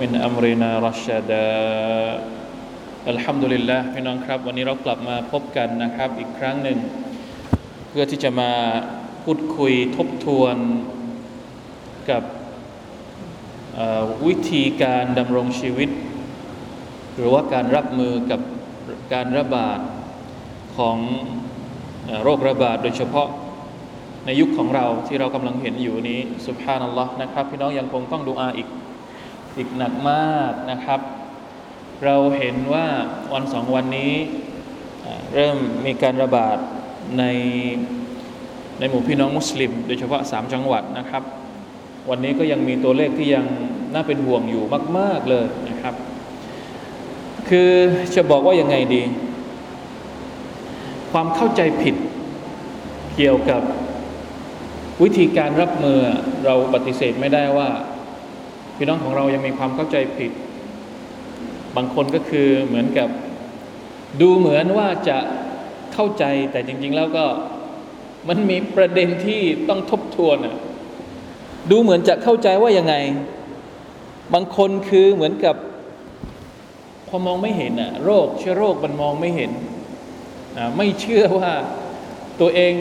من أمرنا رشدا อัลฮัมดุลิลละพี่น้องครับ วันนี้เรากลับมาพบกันนะครับ อีกครั้งหนึ่ง เพื่อที่จะมาพูดคุยทบทวนกับวิธีการดำรงชีวิต หรือว่าการรับมือกับการระบาดของโรคระบาดโดยเฉพาะในยุคของเราที่เรากำลังเห็นอยู่นี้สุบฮานัลลอฮ์นะครับ พี่น้องยังคงต้องดูอาอีก อีกหนักมากนะครับ เราเห็นว่าวันสองวันนี้เริ่มมีการระบาดในในหมู่พี่น้องมุสลิม โดยเฉพาะสามจังหวัดนะครับ วันนี้ก็ยังมีตัวเลขที่ยังน่าเป็นห่วงอยู่มาก ๆเลยนะครับ คือจะบอกว่ายังไงดี ความเข้าใจผิดเกี่ยวกับวิธีการรับมือเราปฏิเสธไม่ได้ว่า พี่น้องของเรายังมีความเข้าใจผิด บางคนก็คือเหมือนกับ ดูเหมือนว่าจะเข้าใจแต่จริง ๆ แล้วก็มันมีประเด็นที่ต้องทบทวนอะดูเหมือนจะเข้าใจว่ายังไง บางคนคือเหมือนกับ พอมองไม่เห็นอะโรคเชื้อโรคมันมองไม่เห็นไม่เชื่อว่าตัวเอง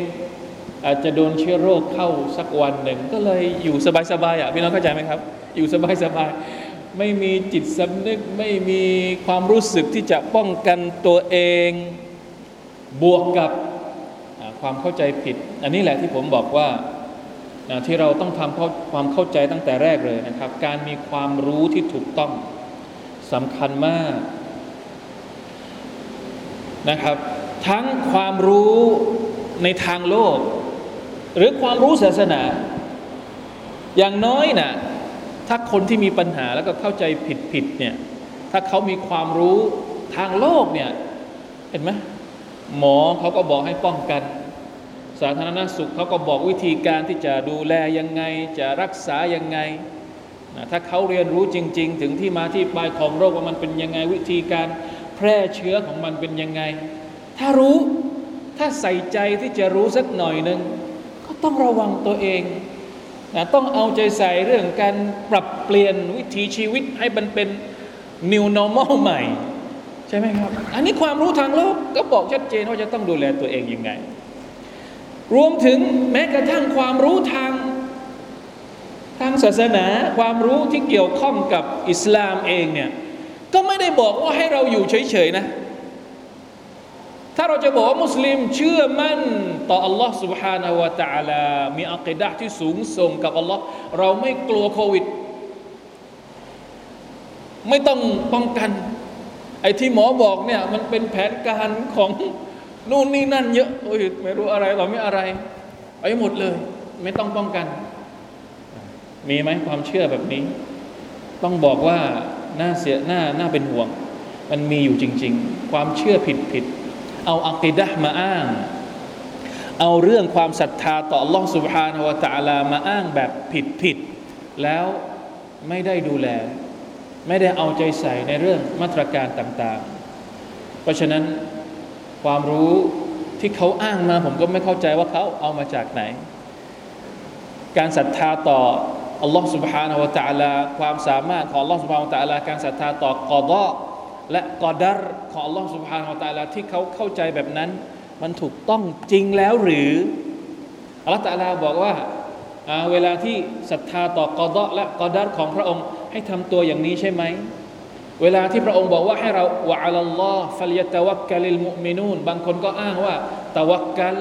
อาจจะโดนเชื้อโรคเข้าสักวันหนึ่ง ก็เลยอยู่สบายๆอะพี่น้องเข้าใจไหมครับ อยู่สบายๆไม่มีจิตสำนึกไม่มีความรู้สึกที่จะป้องกันตัวเอง บวกกับความเข้าใจผิด อันนี้แหละที่ผมบอกว่าที่เราต้องทำความเข้าใจตั้งแต่แรกเลยนะครับ การมีความรู้ที่ถูกต้องสำคัญมากนะครับ ทั้งความรู้ในทางโลก หรือความรู้ศาสนา อย่างน้อยนะ่ะ ถ้าคนที่มีปัญหาแล้วก็เข้าใจผิดผิดเนี่ย ถ้าเขามีความรู้ทางโลกเนี่ย เห็นไหมหมอเขาก็บอกให้ป้องกัน สาธารณสุขเขาก็บอกวิธีการที่จะดูแลยังไง จะรักษายังไงถ้าเขาเรียนรู้จริง ๆ ถึงที่มาที่ไปของโรคว่ามันเป็นยังไง วิธีการแพร่เชื้อของมันเป็นยังไง ถ้ารู้ถ้าใส่ใจที่จะรู้สักหน่อยหนึ่งก็ต้องระวังตัวเอง นะต้องเอาใจใส่เรื่องการปรับเปลี่ยนวิถีชีวิตให้มันเป็น new normal ใหม่ ใช่ไหมครับ อันนี้ความรู้ทางโลกก็บอกชัดเจนว่าจะต้องดูแลตัวเองยังไง รวมถึงแม้กระทั่งความรู้ทางทางศาสนาความรู้ที่เกี่ยวข้องกับอิสลามเองเนี่ยก็ไม่ได้บอกว่าให้เราอยู่เฉยๆนะ ถ้าเราจะบอกว่ามุสลิมเชื่อมั่นต่ออัลลอฮ์ سبحانه และ تعالى มีอัคดะที่สูงส่งกับอัลลอฮ์เราไม่กลัวโควิด ไม่ต้องป้องกัน ไอ้ที่หมอบอกเนี่ยมันเป็นแผนการของนู่นนี่นั่นเยอะโอ้ยไม่รู้อะไรเราไม่อะไรไปหมดเลย ไม่ต้องป้องกัน มีไหมความเชื่อแบบนี้ ต้องบอกว่าน่าเสียหน้าน่าเป็นห่วง มันมีอยู่จริง ๆ ความเชื่อผิดผิด เอาอักิดะมาอ้าง เอาเรื่องความศรัทธาต่อ Allah سبحانه และ تعالى มาอ้างแบบผิดผิดแล้วไม่ได้ดูแล ไม่ได้เอาใจใส่ในเรื่องมาตรการต่างๆ เพราะฉะนั้นความรู้ที่เขาอ้างมาผมก็ไม่เข้าใจว่าเขาเอามาจากไหน การศรัทธาต่อ อัลลอฮ์ سبحانه และ تعالى ความสามารถของ Allah سبحانه และ تعالى การศรัทธาต่อกอดอ และกอดัรของ Allah سبحانه และ تعالى ที่เขาเข้าใจแบบนั้น มันถูกต้องจริงแล้วหรือ อัลลอฮ์ تعالى บอกว่าเวลาที่ศรัทธาต่อกอดอและกอดัรของพระองค์ให้ทำตัวอย่างนี้ใช่ไหม เวลาที่พระองค์บอกว่าให้เราวะอัลลอฮ์ฟัลยะตะวักกะลิลมุมินูนบางคนก็อ้างว่าตะวักกัล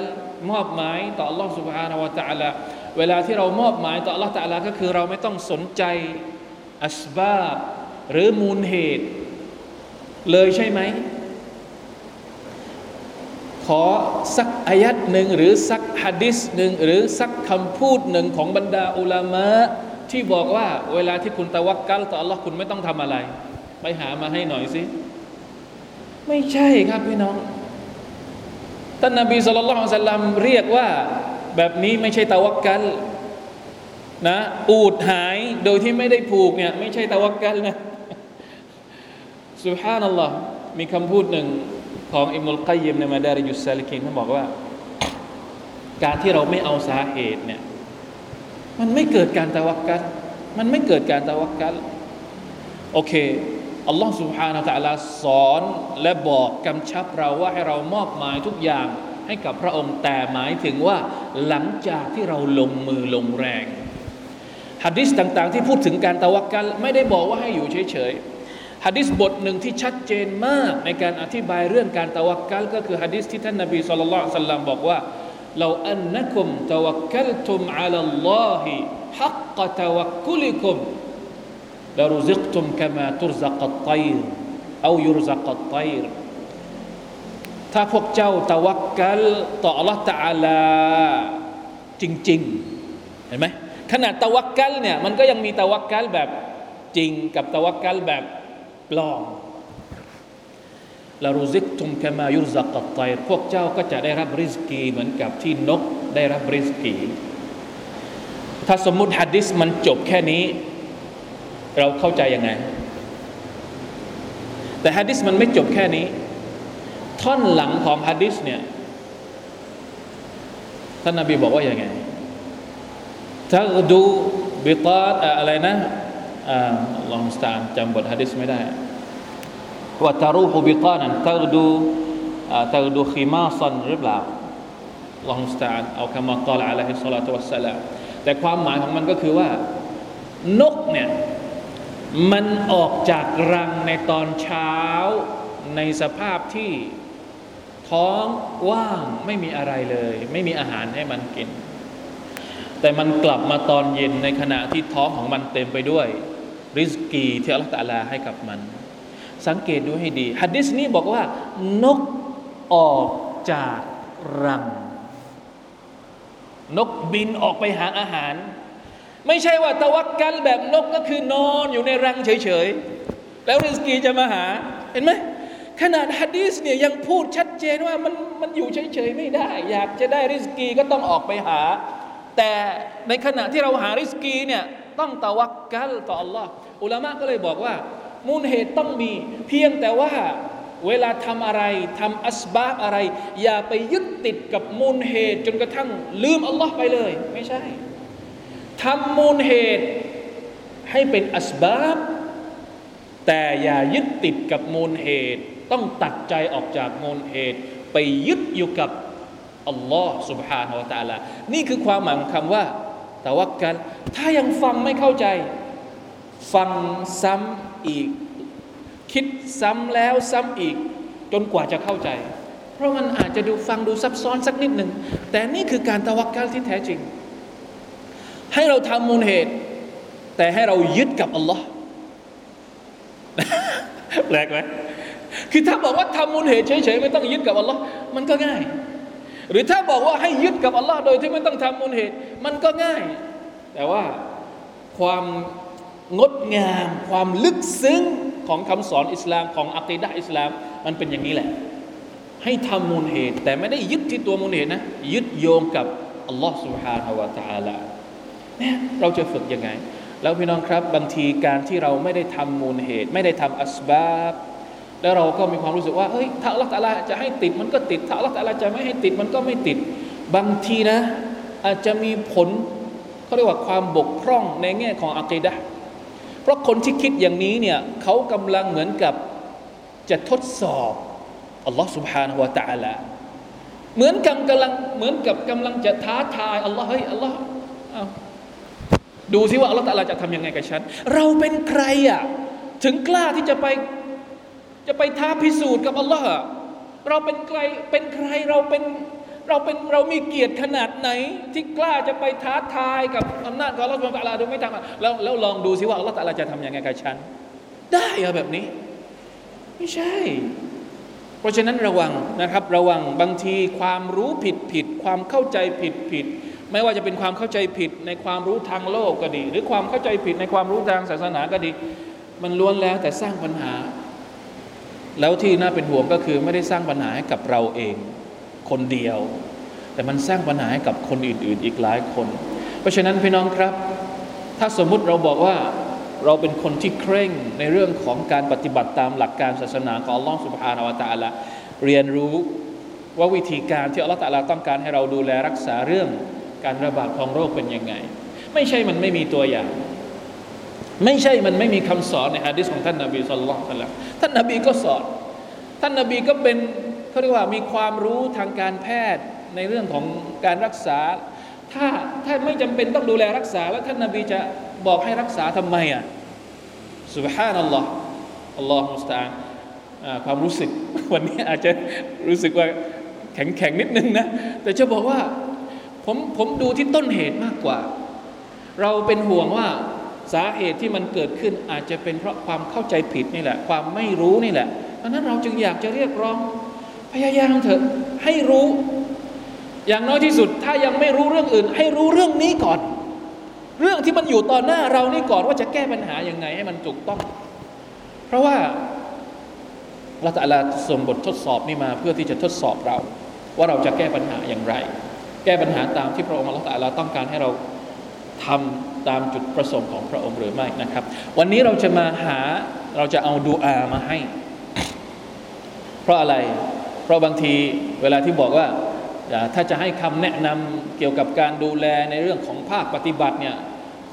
มอบหมายต่อ Allah سبحانه และ تعالى เวลาที่เรามอบหมายต่อ Allah تعالى ก็คือเราไม่ต้องสนใจอัสบาบหรือมูลเหตุ เลยใช่ไหม ขอสักอายัดหนึ่งหรือสักฮะดิษหนึ่งหรือสักคำพูดหนึ่งของบรรดาอุลามะที่บอกว่า เวลาที่คุณตะวักกัลต่อ Allah คุณไม่ต้องทำอะไร ไปหามาให้หน่อยสิ ไม่ใช่ครับพี่น้องท่านนบีสุลต่านสัลลัมเรียกว่าแบบนี้ไม่ใช่ตะวักกัลนะอูดหายโดยที่ไม่ได้ผูกเนี่ยไม่ใช่ตะวักกัลนะ สุฮานัลลอฮ์มีคำพูดหนึ่งของอิมุลกัยยิมในมาดาริยุสซาลิกินเขาบอกว่า การที่เราไม่เอาสาเหตุเนี่ยมันไม่เกิดการตะวักกัลมันไม่เกิดการตะวักกัลโอเคอัลลอฮ์ سبحانه และ تعالى สอนและบอกกำชับเราว่าให้เรามอบหมายทุกอย่างให้กับพระองค์แต่หมายถึงว่าหลังจากที่เราลงมือลงแรงฮะดิษต่างๆ ที่พูดถึงการตะวักกัลไม่ได้บอกว่าให้อยู่เฉยๆ ฮะดิษบทหนึ่งที่ชัดเจนมากในการอธิบายเรื่องการตะวักกัลก็คือฮะดิษที่ท่านนบีสุลต่านลบอกว่าเราอันนักุมตะวักกัลตุมอัลลอฮิฮักกตะวักกุลิคุมลารุซิกตุมกามาตุรซักัตไตร์เอายุรซักัตไตร์ถ้าพวกเจ้าตะวักกัลต่อ Allah ตะอาลาจริง ๆ เห็นไหมขนาดตะวักกัลเนี่ยมันก็ยังมีตะวักกัลแบบจริงกับตะวักกัลแบบ ปลอมลารุซิกตุมคมายุรซักตไตพวกเจ้าก็จะได้รับริสกีเหมือนกับที่นกได้รับริสกี ถ้าสมมุติฮัดดิสมันจบแค่นี้ เราเข้าใจยังไง แต่ฮะดิษมันไม่จบแค่นี้ ท่อนหลังของฮะดิษเนี่ยท่านนาบีบอกว่าอย่างไงถ้าดูบิตาอะไรนะ ลองสตานจำบทฮะดิษไม่ได้ว่าตารูฮูบิตานันตาดูตาดูขีมาซันหรือเปล่าลองสตานเอาคำมากล่าวอะลัยฮิสซาลาตุวัสสลามแต่ความหมายของมันก็คือว่า นกเนี่ยมันออกจากรังในตอนเช้าในสภาพที่ท้องว่างไม่มีอะไรเลย ไม่มีอาหารให้มันกิน แต่มันกลับมาตอนเย็นในขณะที่ท้องของมันเต็มไปด้วย ริสกีที่อัลลอฮฺตะลาให้กับมัน สังเกตดูให้ดีฮัดดิสนี้บอกว่า นกออกจากรัง นกบินออกไปหาอาหาร ไม่ใช่ว่าตะวักกันแบบนกก็คือนอนอยู่ในรังเฉยๆ แล้วริสกีจะมาหา เห็นไหมขนาดฮะดีสเนี่ยยังพูดชัดเจนว่ามันมันอยู่เฉยๆไม่ได้ อยากจะได้ริสกีก็ต้องออกไปหา แต่ในขณะที่เราหาริสกีเนี่ยต้องตะวักกัลต่อ Allah อุลามะก็เลยบอกว่า มูลเหตุต้องมี เพียงแต่ว่าเวลาทำอะไรทำอัสบาบอะไร อย่าไปยึดติดกับมูลเหตุจนกระทั่งลืมอัลลอฮ์ไปเลย ไม่ใช่ทำมูลเหตุให้เป็นอัสบาบแต่อย่ายึดติดกับมูลเหตุ ต้องตัดใจออกจากมูลเหตุ ไปยึดอยู่กับอัลลอฮ์ سبحانه และ تعالى นี่คือความหมายของคำว่าแต่ว่ากันถ้ายังฟังไม่เข้าใจ ฟังซ้ำอีก คิดซ้ำแล้วซ้ำอีก จนกว่าจะเข้าใจ เพราะมันอาจจะดูฟังดูซับซ้อนสักนิดหนึ่ง แต่นี่คือการตะวักกัลที่แท้จริง ให้เราทำมูลเหตุ แต่ให้เรายึดกับอัลลอฮ์แปลกไหมคือถ้าบอกว่าทำมูลเหตุเฉยๆไม่ต้องยึดกับอัลลอฮ์มันก็ง่าย หรือถ้าบอกว่าให้ยึดกับอัลลอฮ์โดยที่ไม่ต้องทำมูลเหตุ มันก็ง่าย แต่ว่าความ งดงาม ความลึกซึ้งของคำสอนอิสลามของอัคีดะอิสลาม มันเป็นอย่างนี้แหละ ให้ทำมูลเหตุ แต่ไม่ได้ยึดที่ตัวมูลเหตุนะยึดโยงกับอัลลอฮ์ سبحانه และ تعالى เนี่ยเราจะฝึกยังไง แล้วพี่น้องครับบางทีการที่เราไม่ได้ทำมูลเหตุ ไม่ได้ทำอัสบาบแล้วเราก็มีความรู้สึกว่าเฮ้ยถ้าอัลลอฮฺตะลาจะให้ติดมันก็ติดถ้าอัลลอฮฺตะลาจะไม่ให้ติดมันก็ไม่ติด บางทีนะ อาจจะมีผลเขาเรียกว่าความบกพร่องในแง่ของอัคีดะ เพราะคนที่คิดอย่างนี้เนี่ยเขากำลังเหมือนกับจะทดสอบอัลลอฮฺ سبحانه และ تعالى เหมือนกับกำลังเหมือนกับกำลังจะท้าทายอัลลอฮ์เฮ้ยอัลลอฮ์ดูซิว่าอัลลอฮฺตะลาจะทำยังไงกับฉัน เราเป็นใครอ่ะ ถึงกล้าที่จะไปจะไปท้าพิสูจน์กับอัลลอฮ์เราเป็นใครเป็นใครเราเป็น เราเป็นเรามีเกียรติขนาดไหน ที่กล้าจะไปท้าทายกับอำนาจของอัลลอฮ์สุบฮานะโดยไม่ทำแล้วแล้วลองดูสิว่าอัลลอฮ์ตะลาจะทำยังไงกับฉัน ได้เหรอแบบนี้ ไม่ใช่ เพราะฉะนั้นระวังนะครับ ระวังบางทีความรู้ผิดผิดความเข้าใจผิดผิดไม่ว่าจะเป็นความเข้าใจผิดในความรู้ทางโลกก็ดี หรือความเข้าใจผิดในความรู้ทางศาสนาก็ดี มันล้วนแล้วแต่สร้างปัญหา แล้วที่น่าเป็นห่วงก็คือไม่ได้สร้างปัญหาให้กับเราเอง คนเดียว แต่มันสร้างปัญหาให้กับคนอื่น ๆ อีกหลายคน เพราะฉะนั้นพี่น้องครับ ถ้าสมมุติเราบอกว่าเราเป็นคนที่เคร่งในเรื่องของการปฏิบัติตามหลักการศาสนาของอัลลอฮฺสุบฮานาวะตาละเรียนรู้ว่าวิธีการที่อัลลอฮฺตาลาต้องการให้เราดูแลรักษาเรื่องการระบาดของโรคเป็นยังไง ไม่ใช่มันไม่มีตัวอย่าง ไม่ใช่มันไม่มีคำสอนในฮะดิษของท่านนาบีสุลต่านท่านนาบีก็สอน ท่านนาบีก็เป็น เขาเรียกว่ามีความรู้ทางการแพทย์ในเรื่องของการรักษา ถ้าถ้าไม่จำเป็นต้องดูแลรักษา แล้วท่านนาบีจะบอกให้รักษาทำไมอะสุบฮานัลลอฮ์อัลลอฮ์มุสตาความรู้สึกวันนี้อาจจะรู้สึกว่าแข็งแข็งนิดนึงนะ แต่จะบอกว่าผมผมดูที่ต้นเหตุมากกว่า เราเป็นห่วงว่าสาเหตุที่มันเกิดขึ้นอาจจะเป็นเพราะความเข้าใจผิดนี่แหละ ความไม่รู้นี่แหละดังนั้นเราจึงอยากจะเรียกร้อง พยายามเถอะให้รู้ อย่างน้อยที่สุด ถ้ายังไม่รู้เรื่องอื่น ให้รู้เรื่องนี้ก่อน เรื่องที่มันอยู่ต่อหน้าเรานี่ก่อนว่าจะแก้ปัญหาอย่างไงให้มันถูกต้อง เพราะว่าเราแต่ละส่งบททดสอบนี่มาเพื่อที่จะทดสอบเรา ว่าเราจะแก้ปัญหาอย่างไร แก้ปัญหาตามที่พระองค์เราแต่ละต้องการให้เราทำตามจุดประสงค์ของพระองค์หรือไม่นะครับ วันนี้เราจะมาหาเราจะเอาดูอามาให้ เพราะอะไร เพราะบางทีเวลาที่บอกว่าถ้าจะให้คำแนะนำเกี่ยวกับการดูแลในเรื่องของภาคปฏิบัติเนี่ย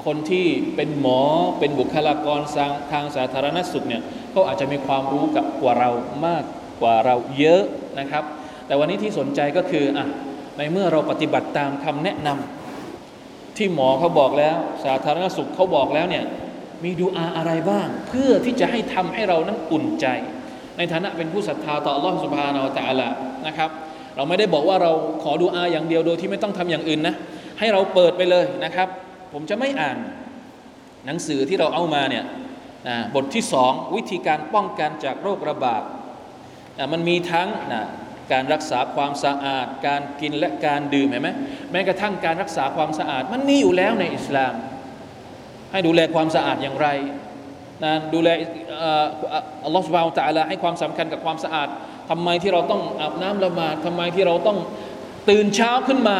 คนที่เป็นหมอเป็นบุคลากรทางสาธารณสุขเนี่ยเขาอาจจะมีความรู้กับกว่าเรามากกว่าเราเยอะนะครับ แต่วันนี้ที่สนใจก็คืออะในเมื่อเราปฏิบัติตามคำแนะนำที่หมอเขาบอกแล้ว สาธารณสุขเขาบอกแล้วเนี่ยมีดูอาอะไรบ้าง เพื่อที่จะให้ทำให้เรานั้นอุ่นใจ ในฐานะเป็นผู้ศรัทธาต่ออัลลอฮฺสุบฮานาอัลตะละนะครับ เราไม่ได้บอกว่าเราขอดูอาอย่างเดียวโดยที่ไม่ต้องทำอย่างอื่นนะ ให้เราเปิดไปเลยนะครับ ผมจะไม่อ่าน หนังสือที่เราเอามาเนี่ยบทที่สองวิธีการป้องกันจากโรคระบาดมันมีทั้งการรักษาความสะอาด การกินและการดื่มเห็นไหมแม้กระทั่งการรักษาความสะอาด มันมีอยู่แล้วในอิสลาม ให้ดูแลความสะอาดอย่างไร นะดูแลอัลลอฮฺสุบฮานตะลาให้ความสำคัญกับความสะอาดทำไมที่เราต้องอาบน้ำละหมาดทำไมที่เราต้องตื่นเช้าขึ้นมา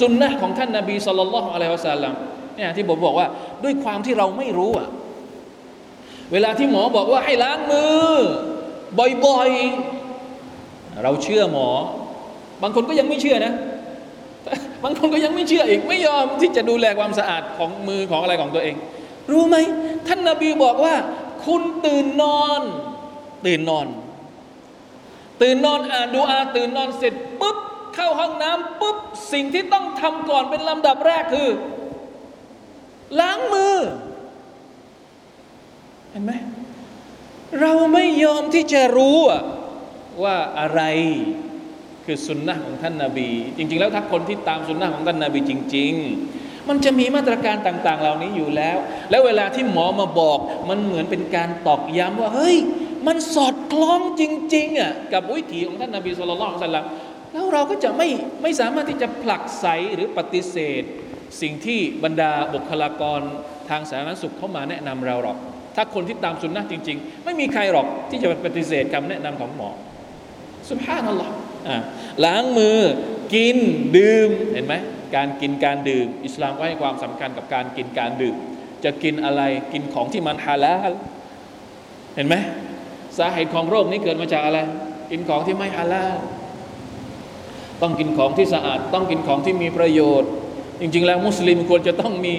สุนนะของท่านนาบีสุลต่านละอะลัยวะสัลลัมเนี่ยที่ผมบอกว่าด้วยความที่เราไม่รู้อะเวลาที่หมอบอกว่าให้ล้างมือ บ่อยๆ เราเชื่อหมอ บางคนก็ยังไม่เชื่อนะ บางคนก็ยังไม่เชื่ออีกไม่ยอมที่จะดูแลความสะอาดของมือของอะไรของตัวเอง รู้ไหมท่านนาบีบอกว่า คุณตื่นนอน ตื่นนอน ตื่นนอนอ่านดูอาตื่นนอนเสร็จปุ๊บเข้าห้องน้ำปุ๊บสิ่งที่ต้องทำก่อนเป็นลำดับแรกคือ ล้างมือ เห็นไหมเราไม่ยอมที่จะรู้ว่าอะไรคือสุนนะของท่านนาบี จริง ๆ แล้วถ้าคนที่ตามสุนนะของท่านนาบีจริง ๆ มันจะมีมาตรการต่าง ๆ เหล่านี้อยู่แล้ว แล้วเวลาที่หมอมาบอก มันเหมือนเป็นการตอกย้ำว่า เฮ้ย มันสอดคล้องจริง ๆอะกับวิถีของท่านนาบีสุลต่านสัลลัมแล้วเราก็จะไม่ไม่สามารถที่จะผลักไสหรือปฏิเสธ สิ่งที่บรรดาบุคลากรทางสาธารณสุขเข้ามาแนะนำเราหรอก ถ้าคนที่ตามสุนนะจริง ๆ ไม่มีใครหรอกที่จะปฏิเสธคำแนะนำของหมอสุภาพนั่นหรอล้างมือกินดื่มเห็นไหม การกินการดื่ม อิสลามก็ให้ความสำคัญกับการกินการดื่ม จะกินอะไรกินของที่มันฮาลาลเห็นไหมสาเหตุของโรคนี้เกิดมาจากอะไร กินของที่ไม่ฮาลาลต้องกินของที่สะอาด ต้องกินของที่มีประโยชน์ จริง ๆ แล้วมุสลิมควรจะต้องมี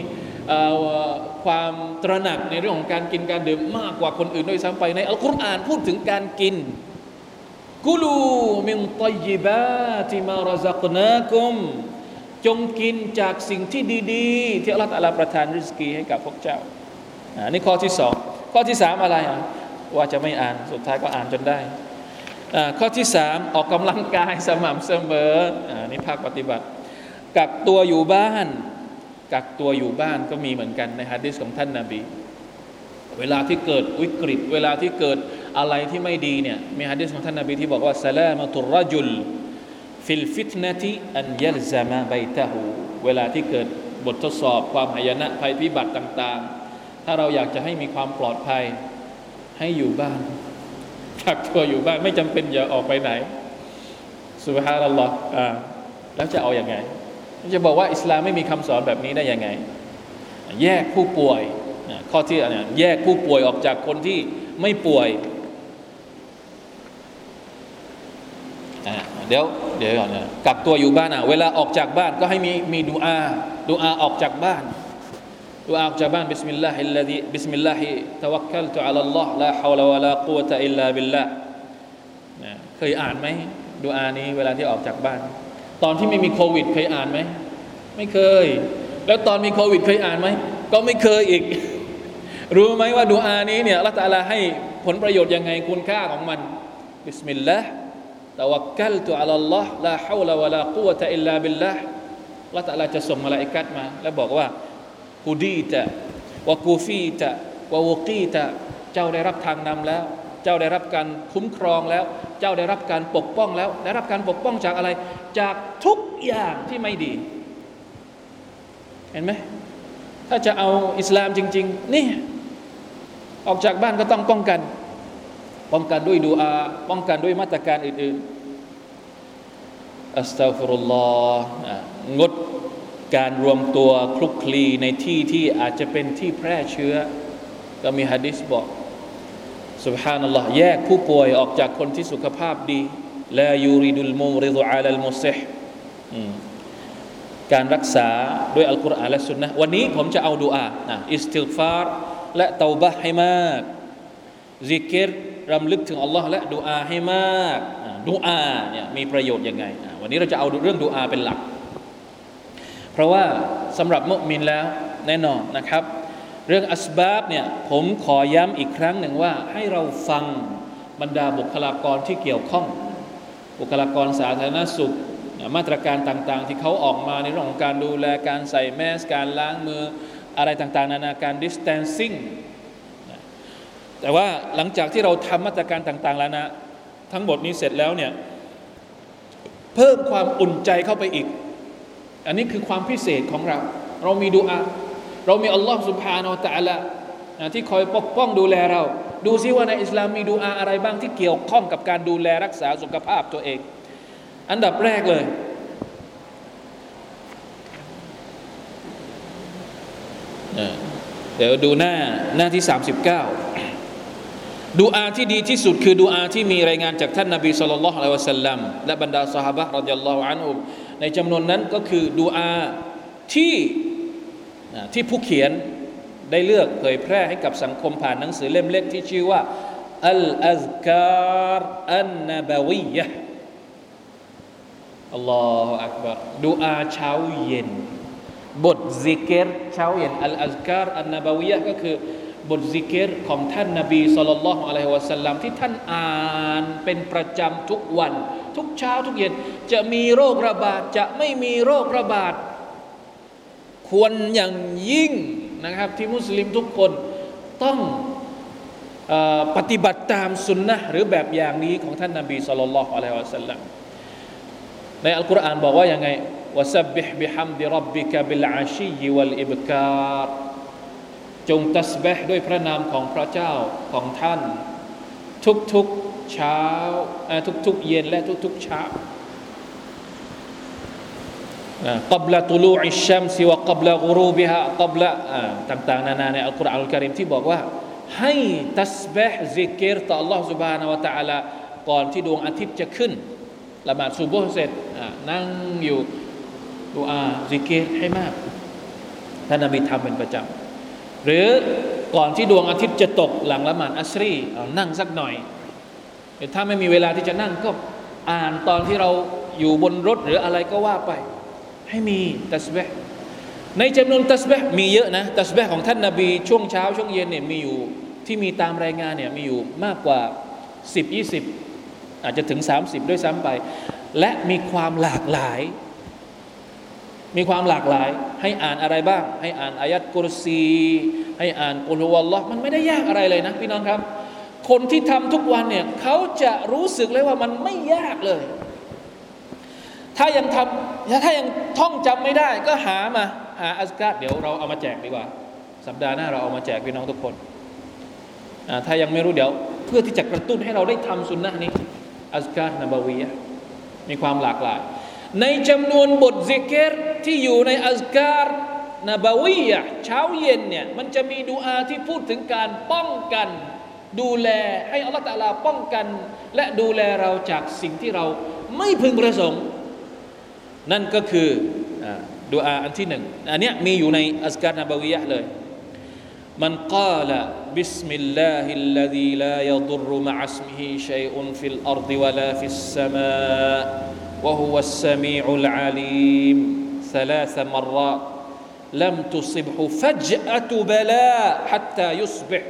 ความตระหนักในเรื่องของการกินการดื่มมากกว่าคนอื่นด้วยซ้ำไปในอัลกุรอานพูดถึงการกินกุลูมินตยิบาติมารซักนาคุม จงกินจากสิ่งที่ดีๆ ที่อัลลอฮฺประทานริสกีให้กับพวกเจ้าอันนี้ข้อที่สองข้อที่สามอะไรอะว่าจะไม่อ่านสุดท้ายก็อ่านจนได้อ่าข้อที่สามออกกำลังกายสม่ำเสมออ่านี่ภาคปฏิบัติ กักตัวอยู่บ้าน กักตัวอยู่บ้านก็มีเหมือนกันในฮะดิษของท่านนาบี เวลาที่เกิดวิกฤต เวลาที่เกิดอะไรที่ไม่ดีเนี่ยมีฮะดิษของท่านนาบีที่บอกว่าซาลามะตุรรจุล في الفتنة أن يلزم بيتهเวลาที่เกิดบททดสอบความหายนะภัยพิบัติต่าง ๆ ถ้าเราอยากจะให้มีความปลอดภัยให้อยู่บ้านกักตัวอยู่บ้านไม่จำเป็นอย่าออกไปไหนسبحان اللهอ่าแล้วจะเอาอยัางไง จะบอกว่าอิสลามไม่มีคำสอนแบบนี้ได้ยังไง แยกผู้ป่วยข้อที่เนี่ยแยกผู้ป่วยออกจากคนที่ไม่ป่วย เดี๋ยวเดี๋ยวก่อนนะกักตัวอยู่บ้านอะเวลาออกจากบ้านก็ให้มีมีดูอาดูอาออกจากบ้านดูอาออกจากบ้านبسم الله بسم الله توكلت على الله لا حول ولا قوة إلا باللهเคยอ่านไหมดูอานี้เวลาที่ออกจากบ้าน ตอนที่ไม่มีโควิดเคยอ่านไหมไม่เคย แล้วตอนมีโควิดเคยอ่านไหมก็ไม่เคยอีก รู้ไหมว่าดูอานี้เนี่ยอัลลอฮฺตาลาให้ผลประโยชน์ยังไงคุณค่าของมันبسم الله توكلت على الله لا حول ولا قوة إلا باللهอัลลอฮฺตาลาจะส่งมลาอิกะฮ์มา แล้วบอกว่าهديت وكفيت ووقيتเจ้าได้รับทางนำแล้ว เจ้าได้รับการคุ้มครองแล้ว เจ้าได้รับการปกป้องแล้ว ได้รับการปกป้องจากอะไร จากทุกอย่างที่ไม่ดี เห็นไหมถ้าจะเอาอิสลามจริง ๆ นี่ ออกจากบ้านก็ต้องป้องกัน ป้องกันด้วยดูอา ป้องกันด้วยมาตรการอื่นๆอัสตัฟุรุลลอฮ์งดการรวมตัวคลุกคลีในที่ที่อาจจะเป็นที่แพร่เชื้อ ก็มีฮะดิษบอกสุบฮานัลลอฮ์แยกผู้ป่วยออกจากคนที่สุขภาพดีลายูริดุลมูริดุอาลัลมุซิฮการรักษาด้วยอัลกุรอานและสุนนะวันนี้ผมจะเอาดูอานะอิสติฆฟารและเตาบะให้มากซิกิร รำลึกถึงอัลลอฮ์และดูอาให้มากดูอาเนี่ยมีประโยชน์ยังไง วันนี้เราจะเอาเรื่องดูอาเป็นหลัก เพราะว่าสำหรับมุมินแล้วแน่นอนนะครับ เรื่องأسبابเนี่ยผมขอย้ำอีกครั้งหนึ่งว่าให้เราฟังบรรดาบุคลากรที่เกี่ยวข้อง บุคลากรสาธารณสุขมาตรการต่างๆ ที่เขาออกมาในเรื่องของการดูแลการใส่แมส การล้างมืออะไรต่างๆ นานาการ distancing แต่ว่าหลังจากที่เราทำมาตรการต่างๆแล้วนะ ทั้งหมดนี้เสร็จแล้วเนี่ยเพิ่มความอุ่นใจเข้าไปอีก อันนี้คือความพิเศษของเรา เรามีดูอาเรามีอัลลอฮ์สุบฮานาอัลลอฮ์ที่คอยปกป้องดูแลเรา ดูซิว่าในอิสลามมีดูอาอะไรบ้างที่เกี่ยวข้องกับการดูแลรักษาสุขภาพตัวเอง อันดับแรกเลยเดี๋ยวดูหน้าหน้าที่ 39 ดูอาที่ดีที่สุดคือดูอาที่มีรายงานจากท่านนาบีสุลต่านละฮ์วะสัลลัมและบรรดาสหายรดิยัลลอฮุอันฮุมในจำนวนนั้นก็คือดูอาที่ที่ผู้เขียนได้เลือกเผยแพร่ให้กับสังคมผ่านหนังสือเล่มเล็กที่ชื่อว่าالأذكار النبوية الله أكبرดูอาเช้าเย็น บทซิกิรเช้าเย็นالأذكار النبويةก็คือ บทซิกิรของท่านนบีصلى الله عليه وسلمที่ท่านอ่านเป็นประจำทุกวัน ทุกเช้าทุกเย็น จะมีโรคระบาดจะไม่มีโรคระบาด ควรอย่างยิ่งนะครับ ที่มุสลิมทุกคนต้องปฏิบัติตามสุนนะหรือแบบอย่างนี้ของท่านนบีสุลต่านละฮ์อะลัยฮิวะสัลลัมในอัลกุรอานบอกว่ายังไงวสับบิฮบิฮัมดิรับบิกะบิลอาชียวัลอิบกาด จงตัสบห์ด้วยพระนามของพระเจ้าของท่าน ทุกๆเช้าทุกๆเย็นและทุกๆเช้า قبل طلوع الشمس وقبل غروبها قبل ต่างๆนานาในอัลกุรอานอัลกิริมที่บอกว่า ให้ตัสบห์ซิกเกตต่อ Allah سبحانه และ تعالى ก่อนที่ดวงอาทิตย์จะขึ้นละหมาดซูโบเสร็จนั่งอยู่ดูอาซิกเกตให้มากท่านนบีทำเป็นประจำ หรือก่อนที่ดวงอาทิตย์จะตกหลังละหมาดอัสรีนั่งสักหน่อยถ้าไม่มีเวลาที่จะนั่งก็อ่านตอนที่เราอยู่บนรถหรืออะไรก็ว่าไป ให้มีตัสเบะในจำนวนตัสเบะมีเยอะนะตัสเบะของท่านนาบีช่วงเช้าช่วงเย็นเนี่ยมีอยู่ที่มีตามรายงานเนี่ยมีอยู่มากกว่า 10 20 อาจจะถึง 30 ด้วยซ้ำไป และมีความหลากหลาย มีความหลากหลาย ให้อ่านอะไรบ้าง ให้อ่านอายัดกุรซี ให้อ่านกุลวัลลอฮ์มันไม่ได้ยากอะไรเลยนะพี่น้องครับ คนที่ทำทุกวันเนี่ยเขาจะรู้สึกเลยว่ามันไม่ยากเลย ถ้ายังทำถ้ายังท่องจำไม่ได้ ก็หามาหาอัสการเดี๋ยวเราเอามาแจกดีกว่า สัปดาห์หน้าเราเอามาแจกพี่น้องทุกคนถ้ายังไม่รู้เดี๋ยว เพื่อที่จะกระตุ้นให้เราได้ทำสุนนะนี้อัสการนบาวียมีความหลากหลาย ในจำนวนบทซิกเกตที่อยู่ในอัลการนบาวียะเช้าเย็นเนี่ยมันจะมีดูอาที่พูดถึงการป้องกัน ดูแลให้อัลลอฮฺตาลาป้องกัน และดูแลเราจากสิ่งที่เราไม่พึงประสงค์ นั่นก็คือดูอาอันที่หนึ่งอันนี้มีอยู่ในأذكار النبويةเลยมันกล่าวบิสมิลลาฮิลลดีลายดุรุมะอัสมิฮิชัยอุนฟิลอัรดิวะลาฟิสสมา وهو السميع العليم ثلاث مرات لم تصبه فجأة بلاء حتى يصبح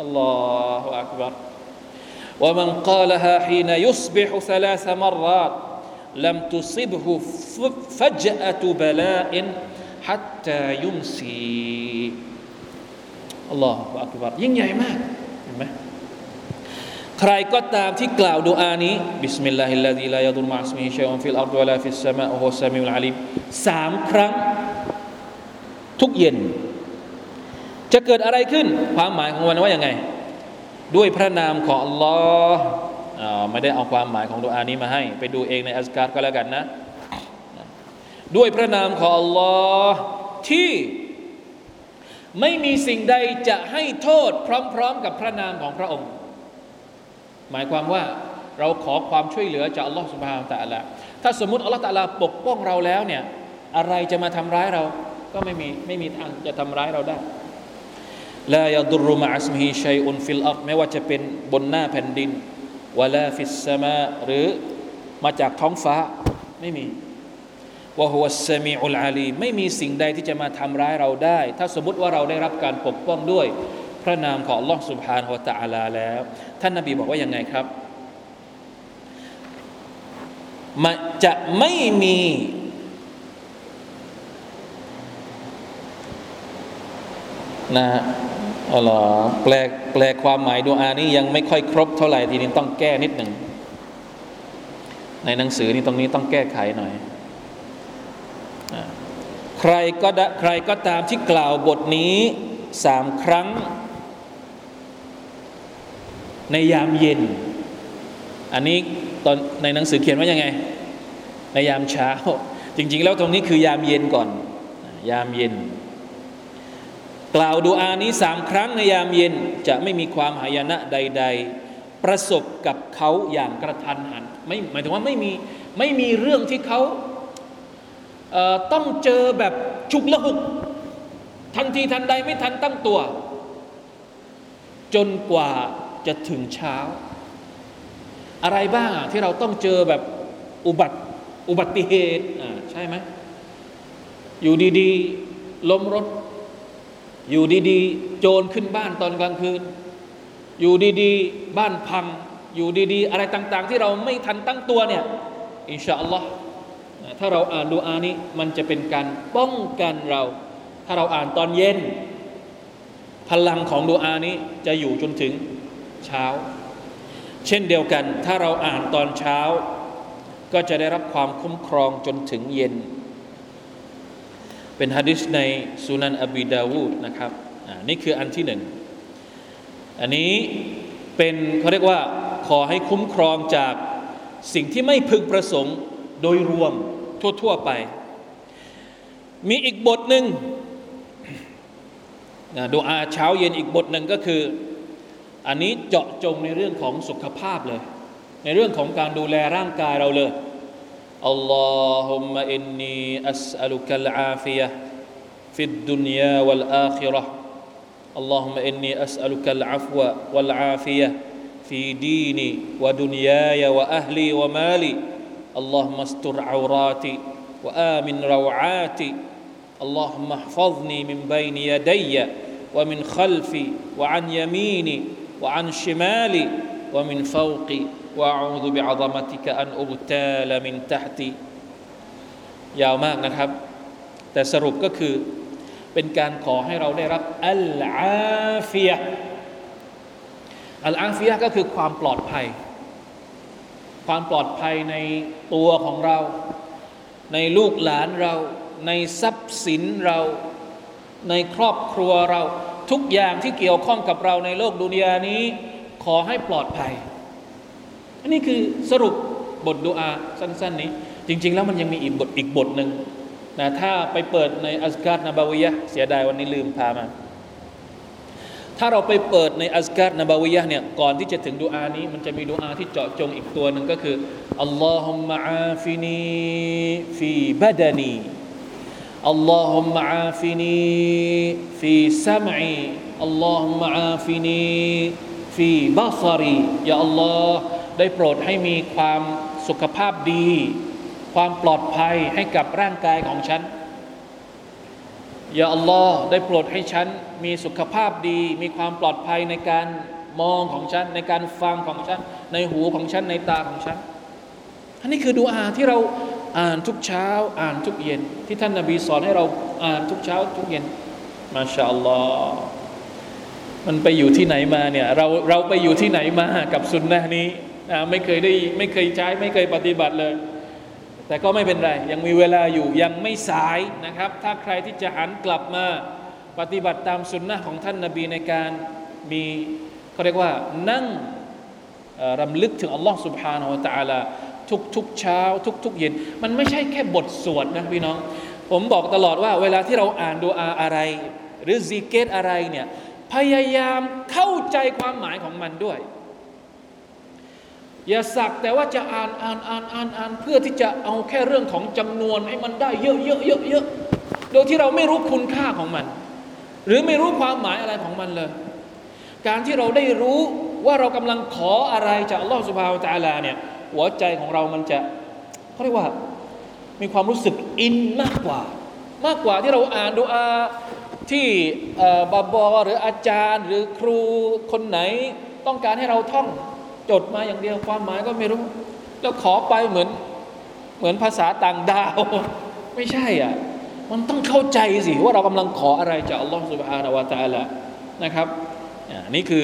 الله أكبر ومن قالها حين يصبح ثلاث مرات لم تصبه فجأة بلاء حتى يمسي อัลลอฮฺอักบารยิ่งใหญ่มากเห็นไหม ใครก็ตามที่กล่าวดูอานี้بسم الله الذي لا يضر مع اسمه شيء في الأرض ولا في السماء وهو السميع العليمสามครั้ง ทุกเย็น จะเกิดอะไรขึ้น ความหมายของมันว่าอย่างไง ด้วยพระนามของอัลลอฮ์ไม่ได้เอาความหมายของดูอานี้มาให้ ไปดูเองในอัสการก็แล้วกันนะ ด้วยพระนามของอัลลอฮ์ที่ไม่มีสิ่งใดจะให้โทษพร้อม ๆ กับพระนามของพระองค์ หมายความว่าเราขอความช่วยเหลือจากอัลลอฮฺสุบฮานตะละถ้าสมมติอัลลอฮฺตะลาปกป้องเราแล้วเนี่ยอะไรจะมาทำร้ายเราก็ไม่มีไม่มีทางจะทำร้ายเราได้لا يضر مع اسمه شيء في الأرضไม่ว่าจะเป็นบนหน้าแผ่นดินولا في السماءหรือมาจากท้องฟ้าไม่มีوهو السميع العليمไม่มีสิ่งใดที่จะมาทำร้ายเราได้ ถ้าสมมติว่าเราได้รับการปกป้องด้วย พระนามของ الله سبحانه وتعالىแล้ว ท่านนาบีบอกว่ายังไงครับมันจะไม่มีนะอ๋อแปลแปลความหมายดูอานี้ยังไม่ค่อยครบเท่าไหร่ทีนี้ต้องแก้นิดหนึ่ง ในหนังสือนี่ตรงนี้ต้องแก้ไขหน่อย ใครก็ใครก็ตามที่กล่าวบทนี้สามครั้ง ในยามเย็น อันนี้ตอนในหนังสือเขียนว่ายังไง ในยามเช้า จริง ๆ แล้วตรงนี้คือยามเย็นก่อน ยามเย็น กล่าวดูอานี้สามครั้งในยามเย็นจะไม่มีความหายนะใด ๆ ประสบกับเขาอย่างกระทันหันไม่หมายถึงว่าไม่มีไม่มีเรื่องที่เขาต้องเจอแบบฉุกละหุก ทันทีทันใดไม่ทันตั้งตัว จนกว่า จะถึงเช้า อะไรบ้างที่เราต้องเจอแบบอุบัติอุบัติเหตุใช่ไหมอยู่ดีๆล้มรถ อยู่ดีๆ โจรขึ้นบ้านตอนกลางคืน อยู่ดีๆ บ้านพัง อยู่ดีๆ อะไรต่าง ๆ ที่เราไม่ทันตั้งตัวเนี่ยอินชาอัลลอฮ์ถ้าเราอ่านดูอานี้มันจะเป็นการป้องกันเรา ถ้าเราอ่านตอนเย็น พลังของดูอานี้จะอยู่จนถึง เช้า เช่นเดียวกัน ถ้าเราอ่านตอนเช้า ก็จะได้รับความคุ้มครองจนถึงเย็น เป็นฮะดิษในสุนันอบีดาวูดนะครับนี่คืออันที่หนึ่ง อันนี้เป็นเขาเรียกว่าขอให้คุ้มครองจากสิ่งที่ไม่พึงประสงค์โดยรวมทั่ว ๆ ไป มีอีกบทหนึ่งดูอาเช้าเย็นอีกบทหนึ่งก็คือ อันนี้เจาะจงในเรื่องของสุขภาพเลย ในเรื่องของการดูแลร่างกายเราเลยอัลลอฮุมะอินนีอัสอัลุกัลอาฟิยะฟิดดุนยาวัลอาคิเราะห์ اللهم إني أسألك العفو والعافية في ديني ودنياي وأهلي ومالي اللهم استر عوراتي وآمن روعاتي اللهم احفظني من بين يدي ومن خلفي وعن يميني وعن شمالي ومن فوقي وأعوذ بعظمتك أن أغتال من تحتي ยาวมากนะครับ แต่สรุปก็คือเป็นการขอให้เราได้รับอัลอาฟียะอัลอาฟียะก็คือความปลอดภัย ความปลอดภัยในตัวของเรา ในลูกหลานเรา ในทรัพย์สินเรา ในครอบครัวเรา ทุกอย่างที่เกี่ยวข้องกับเราในโลกดุนยานี้ ขอให้ปลอดภัย อันนี้คือสรุปบทดุอาสั้น ๆ นี้ จริง ๆ แล้วมันยังมีอีกบทอีกบทหนึ่งนะถ้าไปเปิดในأذكار النبويةเสียดายวันนี้ลืมพามา ถ้าเราไปเปิดในأذكار النبويةเนี่ยก่อนที่จะถึงดูอานี้ มันจะมีดูอาที่เจาะจงอีกตัวหนึ่งก็คือاللهم عافني في بدني اللهم عافني في سمعي اللهم عافنيฟีบาซารียาอัลลอฮ์ได้โปรดให้มีความสุขภาพดี ความปลอดภัยให้กับร่างกายของฉันอย่าอัลลอฮ์ได้โปรดให้ฉันมีสุขภาพดี มีความปลอดภัยในการมองของฉัน ในการฟังของฉัน ในหูของฉันในตาของฉัน อันนี้คือดูอาที่เรา อ่านทุกเช้า อ่านทุกเย็น ที่ท่านนาบีสอนให้เราอ่านทุกเช้า ทุกเย็น มาชาอัลลอฮ์มันไปอยู่ที่ไหนมาเนี่ย เราเราไปอยู่ที่ไหนมากับสุนนะนี้ไม่เคยได้ไม่เคยใช้ไม่เคยปฏิบัติเลยแต่ก็ไม่เป็นไร ยังมีเวลาอยู่ยังไม่สายนะครับ ถ้าใครที่จะหันกลับมาปฏิบัติตามสุนนะของท่านนาบีในการมีเขาเรียกว่านั่งรำลึกถึงอัลลอฮ์ سبحانه และ تعالى ทุกทุกเช้า ทุกทุกเย็น มันไม่ใช่แค่บทสวดนะพี่น้อง ผมบอกตลอดว่า เวลาที่เราอ่านดูอาอะไร หรือซีเกตอะไรเนี่ยพยายามเข้าใจความหมายของมันด้วย อย่าสักแต่ว่าจะอ่านอ่านอ่านอ่านอ่านเพื่อที่จะเอาแค่เรื่องของจำนวนให้มันได้เยอะเยอะเยอะเยอะโดยที่เราไม่รู้คุณค่าของมัน หรือไม่รู้ความหมายอะไรของมันเลย การที่เราได้รู้ว่าเรากำลังขออะไรจากอัลลอฮฺสุบฮาวตะลาเนี่ย หัวใจของเรามันจะเขาเรียกว่า มีความรู้สึกอินมากกว่า มากกว่าที่เราอ่านดูอาที่บาบอหรืออาจารย์ หรือครูคนไหนต้องการให้เราท่องจดมาอย่างเดียวความหมายก็ไม่รู้ แล้วขอไปเหมือนเหมือนภาษาต่างดาว ไม่ใช่อะมันต้องเข้าใจสิว่าเรากำลังขออะไรจากอัลลอฮฺสุบฮานาวะตาละนะครับนี่คือ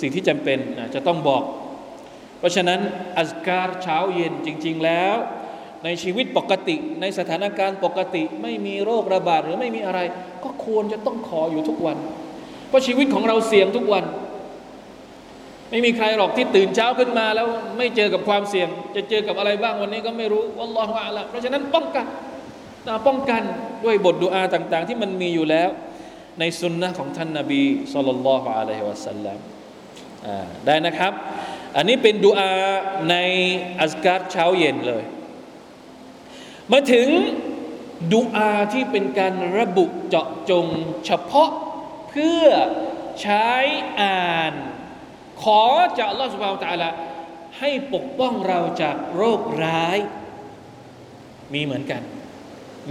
สิ่งที่จำเป็นจะต้องบอก เพราะฉะนั้นอัสการเช้าเย็นจริง ๆ แล้ว ในชีวิตปกติในสถานการณ์ปกติไม่มีโรคระบาดหรือไม่มีอะไร ก็ควรจะต้องขออยู่ทุกวัน เพราะชีวิตของเราเสี่ยงทุกวัน ไม่มีใครหรอกที่ตื่นเช้าขึ้นมาแล้วไม่เจอกับความเสี่ยง จะเจอกับอะไรบ้างวันนี้ก็ไม่รู้วัลลอฮฺอาละเพราะฉะนั้นป้องกันนะป้องกันด้วยบทดุอาต่างๆ ที่มันมีอยู่แล้ว ในสุนนะของท่านนาบีสุลต่านละฮ์อะลัยฮิวะสัลลัมได้นะครับ อันนี้เป็นดุอาในอัสการเช้าเย็นเลย มาถึงดุอาที่เป็นการระบุเจาะจงเฉพาะเพื่อใช้อ่าน ขอจากอัลลอฮฺสุบาวตะลาให้ปกป้องเราจากโรคร้าย มีเหมือนกัน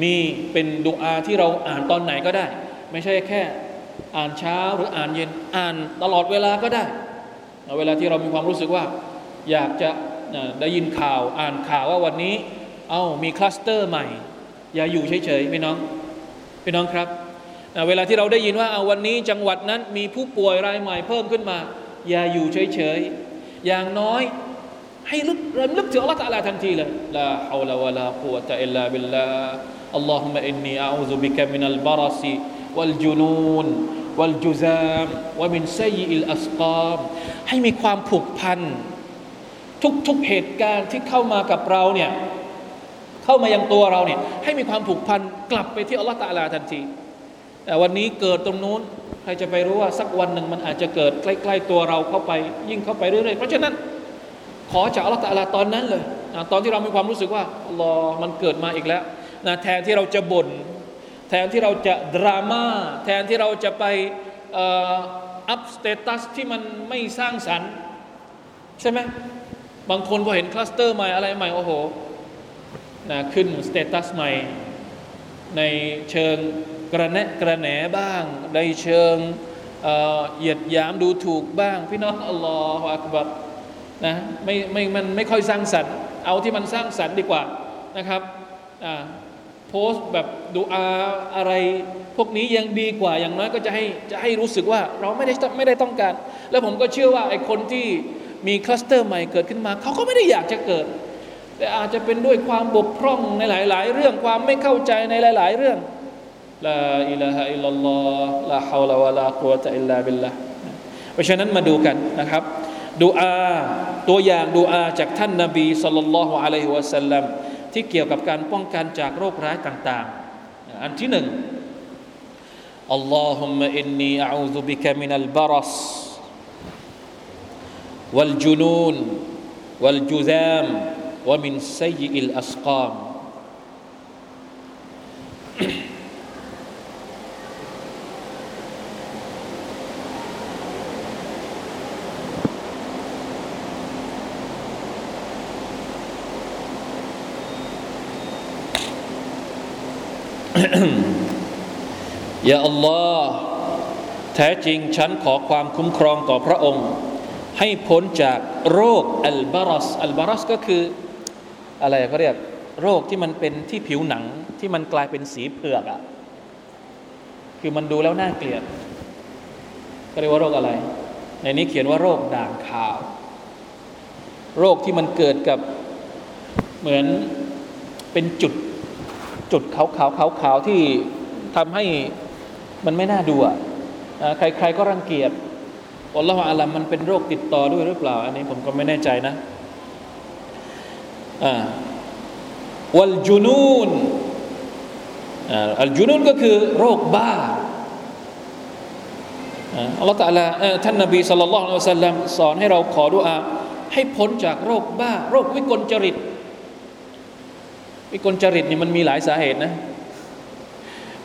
มีเป็นดุอาที่เราอ่านตอนไหนก็ได้ ไม่ใช่แค่ อ่านเช้าหรืออ่านเย็นอ่านตลอดเวลาก็ได้ เวลาที่เรามีความรู้สึกว่า อยากจะได้ยินข่าวอ่านข่าวว่าวันนี้ เอา้ามีคลัสเตอร์ใหม่ อย่าอยู่เฉยๆพี่น้องพี่น้องครับเวลาที่เราได้ยินว่าเอาวันนี้จังหวัดนั้นมีผู้ป่วยรายใหม่เพิ่มขึ้นมา อย่าอยู่เฉยๆอย่างน้อยให้ลึกเริ่มลึกถึงอัลลอฮฺตะลาทันทีเลยลาฮาวลาวะลากุวะตะอิลลาบิลลาอัลลอฮุมะอินนีอาอูซุบิกะมินัลบารัซีวัลจุนูน วัลจุซามวะมินไซอิลอัสกามให้มีความผูกพัน ทุกๆเหตุการณ์ที่เข้ามากับเราเนี่ยเข้ามายังตัวเราเนี่ยให้มีความผูกพันกลับไปที่อัลลอฮฺตะลาทันทีแต่วันนี้เกิดตรงนู้นใครจะไปรู้ว่าสักวันหนึ่งมันอาจจะเกิดใกล้ ๆ ตัวเราเข้าไปยิ่งเข้าไปเรื่อยๆเพราะฉะนั้นขอจากอัลลอฮฺตะลาตอนนั้นเลยนะตอนที่เรามีความรู้สึกว่ารอมันเกิดมาอีกแล้วนะแทนที่เราจะบ่น แทนที่เราจะดราม่าแทนที่เราจะไปอัพสเตตัสที่มันไม่สร้างสรรค์ ใช่ไหมบางคนพอเห็นคลัสเตอร์ใหม่อะไรใหม่ โอ้โหนะขึ้นสเตตัสใหม่ ในเชิงกระแนะกระแหนบ้าง ในเชิงเหยียดหยามดูถูกบ้าง พี่น้องอัลลอฮฺอักบัรนะไม่ไม่มันไม่ค่อยสร้างสรรค์ เอาที่มันสร้างสรรค์ดีกว่านะครับ โพสต์แบบดูอาอะไรพวกนี้ยังดีกว่าอย่างน้อยก็จะให้จะให้รู้สึกว่าเราไม่ได้ไม่ได้ต้องการ แล้วผมก็เชื่อว่าไอ้คนที่มีคลัสเตอร์ใหม่เกิดขึ้นมา เขาก็ไม่ได้อยากจะเกิด แต่อาจจะเป็นด้วยความบกพร่องในหลาย ๆ เรื่องความไม่เข้าใจในหลาย ๆ เรื่องลาอิลาฮะอิลลัลลอฮ์ลาฮาวลาวะลากุวะตะอิลลาบิลละเพราะฉะนั้นมาดูกันนะครับดูอาตัวอย่างดูอาจากท่านนบีสุลต่านละฮ์อะลัยฮิวะสัลลัม ที่เกี่ยวกับการป้องกันจากโรคร้ายต่างๆ อันที่หนึ่ง اللهم إني أعوذ بك من البرص والجنون والجذام ومن سيء الأسقام ยาอัลลอฮ์แท้จริงฉันขอความคุ้มครองต่อพระองค์ ให้พ้นจากโรคอัลบารัสอัลบารัสก็คืออะไรเขาเรียกโรคที่มันเป็นที่ผิวหนังที่มันกลายเป็นสีเผือกอะ่ะคือมันดูแล้วน่าเกลียดก็เรียกว่าโรคอะไร ในนี้เขียนว่าโรคด่างขาว โรคที่มันเกิดกับเหมือนเป็นจุดจุดขาวๆขาวๆที่ทำให มันไม่น่าดูอะใครๆก็รังเกียจอัลลอฮฺอาลัมมันเป็นโรคติดต่อด้วยหรือเปล่า อันนี้ผมก็ไม่แน่ใจนะวัลจุนูนอัลจุนูนก็คือโรคบ้าอัลลอฮฺตะลาท่านนบีสัลลัลลอฮุอะลัยฮิวสัลลัมสอนให้เราขอดุอาให้พ้นจากโรคบ้า โรควิกลจริต วิกลจริตนี่มันมีหลายสาเหตุนะ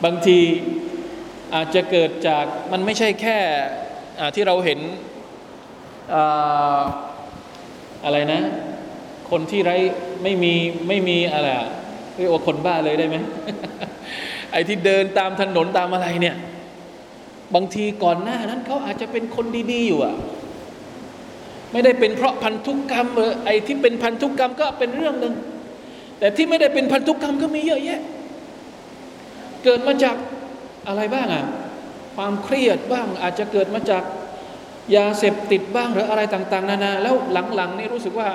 บางที อาจจะเกิดจากมันไม่ใช่แค่ที่เราเห็นอะไรนะ คนที่ไร้ไม่มีไม่มีอะไรเรียกว่าคนบ้าเลยได้ไหมไอ้ที่เดินตามถนนตามอะไรเนี่ย บางทีก่อนหน้านั้นเขาอาจจะเป็นคนดีๆอยู่อะไม่ได้เป็นเพราะพันธุกกรรมเออไอ้ที่เป็นพันธุกกรรมก็เป็นเรื่องหนึ่งแต่ที่ไม่ได้เป็นพันธุกกรรมก็มีเยอะแยะ เกิดมาจาก อะไรบ้างอะความเครียดบ้างอาจจะเกิดมาจากยาเสพติดบ้างหรืออะไรต่าง ๆ นานา แล้วหลังๆนี่รู้สึกว่า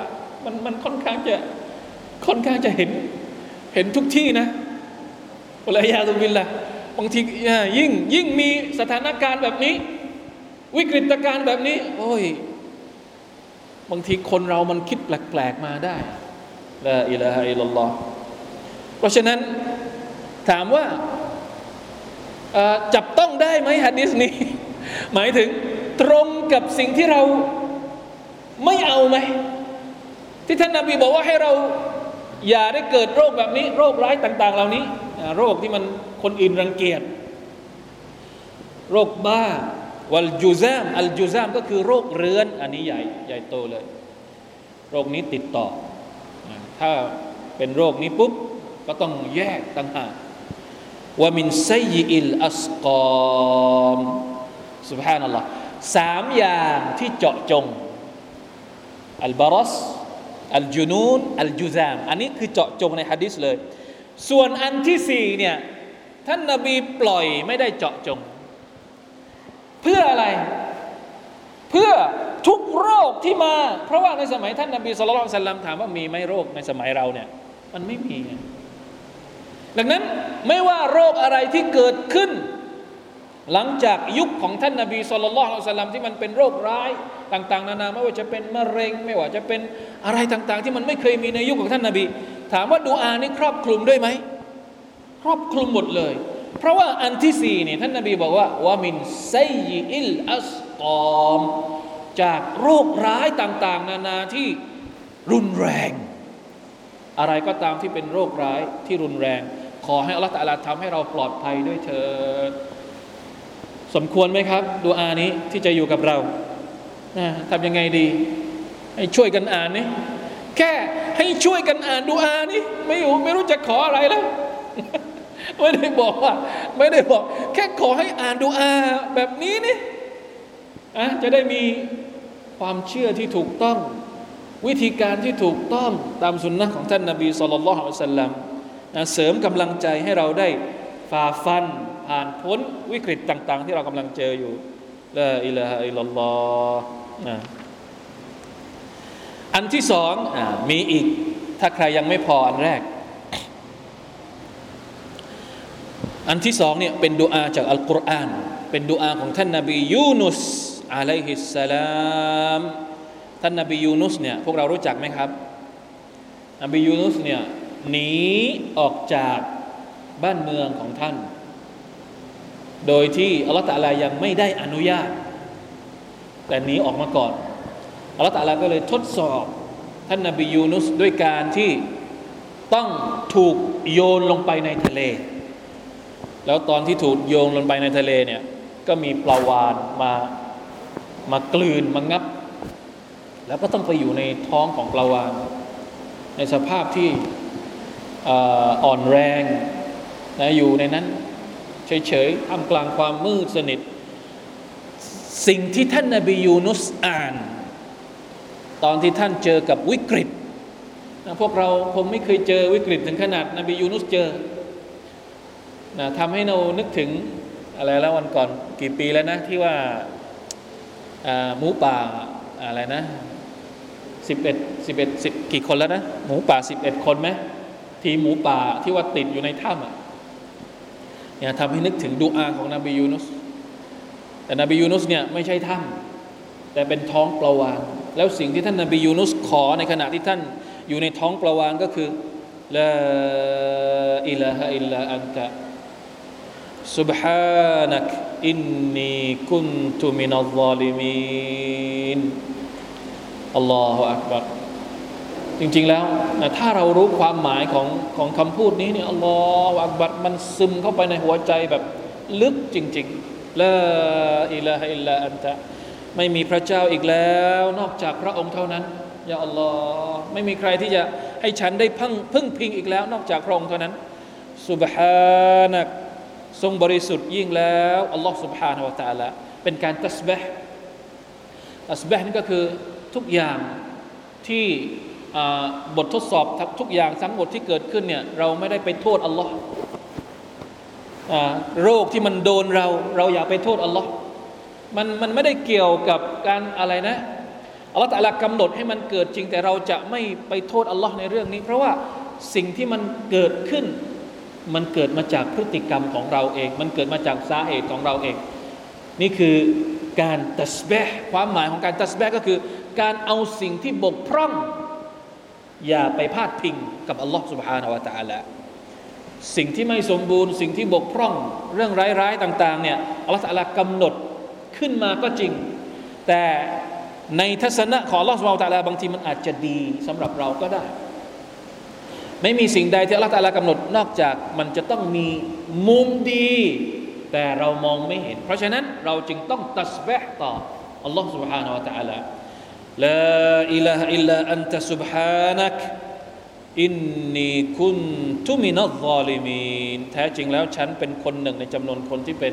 มันมันค่อนข้างจะค่อนข้างจะเห็นเห็นทุกที่นะอุลัยาตุบินละบางทียิ่งยิ่งมีสถานการณ์แบบนี้ วิกฤตการณ์แบบนี้ โอ้ย บางทีคนเรามันคิดแปลกๆมาได้ละอิละฮะอิลลอฮเพราะฉะนั้นถามว่า จับต้องได้ไหมฮะดิษนี้ หมายถึงตรงกับสิ่งที่เราไม่เอาไหม ที่ท่านนาบีบอกว่าให้เราอย่าได้เกิดโรคแบบนี้ โรคร้ายต่าง ๆ เหล่านี้ โรคที่มันคนอื่นรังเกียจโรคบ้าวัลจูซามอัลจูซามก็คือโรคเรื้อน อันนี้ใหญ่ใหญ่โตเลย โรคนี้ติดต่อ ถ้าเป็นโรคนี้ปุ๊บ ก็ต้องแยกต่างหาก ว่ามินไซยิลอัสกอมสุบฮานัลลอฮ์สามอย่างที่เจาะจงอัลบารัสอัลจูนูนอัลจูซาม อันนี้คือเจาะจงในฮะดิษเลย ส่วนอันที่สี่เนี่ยท่านนาบีปล่อยไม่ได้เจาะจง เพื่ออะไร เพื่อทุกโรคที่มา เพราะว่าในสมัยท่านนาบีสุลต่านสัลลัมถามว่ามีไหมโรคในสมัยเราเนี่ย มันไม่มี ดังนั้นไม่ว่าโรคอะไรที่เกิดขึ้น หลังจากยุคของท่านนาบีสุลต่านสัลลัมที่มันเป็นโรคร้ายต่าง ๆ นานาไม่ว่าจะเป็นมะเร็ง ไม่ว่าจะเป็นอะไรต่าง ๆ ที่มันไม่เคยมีในยุคของท่านนาบี ถามว่าดูอานี่ครอบคลุมด้วยไหมครอบคลุมหมดเลย เพราะว่าอันที่สี่นี่ท่านนาบีบอกว่าว่ามินไซยิอิลอัสกอมจากโรคร้ายต่าง ๆ นานาที่รุนแรง อะไรก็ตามที่เป็นโรคร้ายที่รุนแรง ขอให้อัลลอฮฺตะลาทำให้เราปลอดภัยด้วยเธอสมควรไหมครับดูอานี้ที่จะอยู่กับเราทำยังไงดี ให้ช่วยกันอ่านนี่แค่ให้ช่วยกันอ่านดูอานี้ไม่รู้ไม่รู้จะขออะไรแล้วไม่ได้บอกว่า ไม่ได้บอก แค่ขอให้อ่านดูอาแบบนี้นี่อะจะได้มีความเชื่อที่ถูกต้อง วิธีการที่ถูกต้องตามสุนนะของท่านนาบีสุลต่านละฮ์อัลสัลลัม นะเสริมกำลังใจให้เราได้ฝ่าฟันผ่านพ้นวิกฤตต่าง ๆ ที่เรากำลังเจออยู่ละอิลาฮะอิลลอฮ์นะอันที่สองอมีอีก ถ้าใครยังไม่พออันแรก อันที่สองเนี่ยเป็นดุอาจากอัลกุรอานเป็นดุอาของท่านนาบียูนุสอะลัยฮิสสลามท่านนาบียูนุสเนี่ยพวกเรารู้จักไหมครับนบียูนุสเนี่ย หนีออกจากบ้านเมืองของท่าน โดยที่อัลลอฮฺตะลายังไม่ได้อนุญาต แต่หนีออกมาก่อนอัลลอฮฺตะลาก็เลยทดสอบ ท่านนาบียูนุสด้วยการที่ต้องถูกโยนลงไปในทะเล แล้วตอนที่ถูกโยนลงไปในทะเลเนี่ยก็มีปลาวานมามากลืนมางับ แล้วก็ต้องไปอยู่ในท้องของปลาวานในสภาพที่ อ่อนแรงนะอยู่ในนั้นเฉยๆท่ามกลางความมืดสนิท สิ่งที่ท่านนาบียูนุสอ่าน ตอนที่ท่านเจอกับวิกฤตนะพวกเราคงไม่เคยเจอวิกฤตถึงขนาดนบียูนุสเจอนะทำให้เรานึกถึงอะไรแล้ววันก่อนกี่ปีแล้วนะ ที่ว่าหมูป่าอะไรนะสิบเอ็ดสิบเอ็ดสิบกี่คนแล้วนะ หมูป่าสิบเอ็ดคนไหม ทีหมูป่าที่ว่าติดอยู่ในถ้ำอ่ะเนี่ยทำให้นึกถึงดูอาของนบียูนุส แต่นบียูนุสเนี่ยไม่ใช่ถ้ำแต่เป็นท้องปลาวานแล้วสิ่งที่ท่านนบียูนุสขอในขณะที่ท่านอยู่ในท้องปลาวานก็คือละอิลาฮะอิลลาอันตะ سبحانك إني كنت من الظالمين อัลลอฮฺอักบัร จริงๆแล้วถ้าเรารู้ความหมายของของคำพูดนี้เนี่ยอัลลอฮฺอักบัดมันซึมเข้าไปในหัวใจแบบลึกจริงๆละอิลาฮะอิลลาอันตะไม่มีพระเจ้าอีกแล้ว นอกจากพระองค์เท่านั้นยาอัลลอฮ์ไม่มีใครที่จะให้ฉันได้พึ่งพึ่งพิงอีกแล้ว นอกจากพระองค์เท่านั้นสุบฮานักทรงบริสุทธิ์ยิ่งแล้วอัลลอฮ์สุบฮานาวะตาละเป็นการตัสเบะตัสเบะนี่ก็คือทุกอย่างที่ บททดสอบทุกอย่างทั้งหมดที่เกิดขึ้นเนี่ยเราไม่ได้ไปโทษอัลลอฮ์โรคที่มันโดนเรา เราอย่าไปโทษอัลลอฮ์มันมันไม่ได้เกี่ยวกับการอะไรนะอัลลอฮ์แต่ละกำหนดให้มันเกิดจริงแต่เราจะไม่ไปโทษอัลลอฮ์ในเรื่องนี้ เพราะว่าสิ่งที่มันเกิดขึ้น มันเกิดมาจากพฤติกรรมของเราเอง มันเกิดมาจากสาเหตุของเราเอง นี่คือการตัสเบะความหมายของการตัสเบะก็คือ การเอาสิ่งที่บกพร่อง อย่าไปพาดพิงกับอัลลอฮ์ سبحانه และ تعالى สิ่งที่ไม่สมบูรณ์ สิ่งที่บกพร่อง เรื่องร้ายๆต่างๆเนี่ยอัลลอฮ์ تعالى กำหนดขึ้นมาก็จริง แต่ในทัศนะของอัลลอฮ์ سبحانه และ تعالى บางทีมันอาจจะดีสำหรับเราก็ได้ไม่มีสิ่งใดที่อัลลอฮฺตาลากำหนดนอกจากมันจะต้องมีมุมดี แต่เรามองไม่เห็น เพราะฉะนั้นเราจึงต้องตัสบะต่ออัลลอฮฺ سبحانه และ تعالى ลาอิลาฮะอิลลาอันตะ سبحانك อินนีคุนทุมินัลซอลิมีนแท้จริงแล้วฉันเป็นคนหนึ่งในจำนวนคนที่เป็น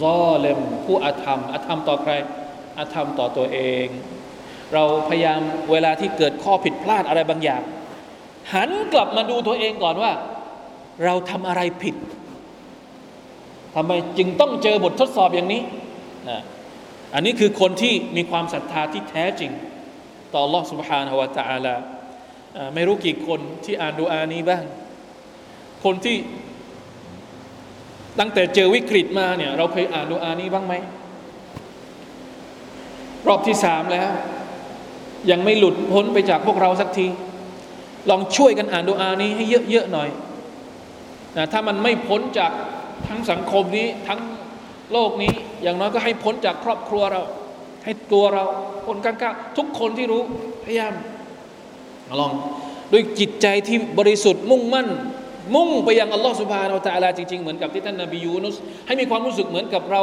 ซอเลมผู้อาธรรมอาธรรมต่อใครอาธรรมต่อตัวเอง เราพยายามเวลาที่เกิดข้อผิดพลาดอะไรบางอย่างหันกลับมาดูตัวเองก่อนว่า เราทำอะไรผิดทำไมจึงต้องเจอบททดสอบอย่างนี้นะ อันนี้คือคนที่มีความศรัทธาที่แท้จริง ต่อ Allah سبحانه และ تعالى ไม่รู้กี่คนที่อ่านดูอานี้บ้าง คนที่ตั้งแต่เจอวิกฤตมาเนี่ยเราเคยอ่านดูอานี้บ้างไหม รอบที่สามแล้ว ยังไม่หลุดพ้นไปจากพวกเราสักทีลองช่วยกันอ่านดูอานี้ให้เยอะๆหน่อยนะถ้ามันไม่พ้นจากทั้งสังคมนี้ทั้ง โลกนี้อย่างน้อยก็ให้พ้นจากครอบครัวเรา ให้ตัวเราคนข้างๆทุกคนที่รู้พยายามมาลองด้วยจิตใจที่บริสุทธิ์มุ่งมั่น มุ่งไปยังอัลลอฮฺสุบฮานาอัลตะลาจริงๆเหมือนกับที่ท่านนบียูนุสให้มีความรู้สึกเหมือนกับเรา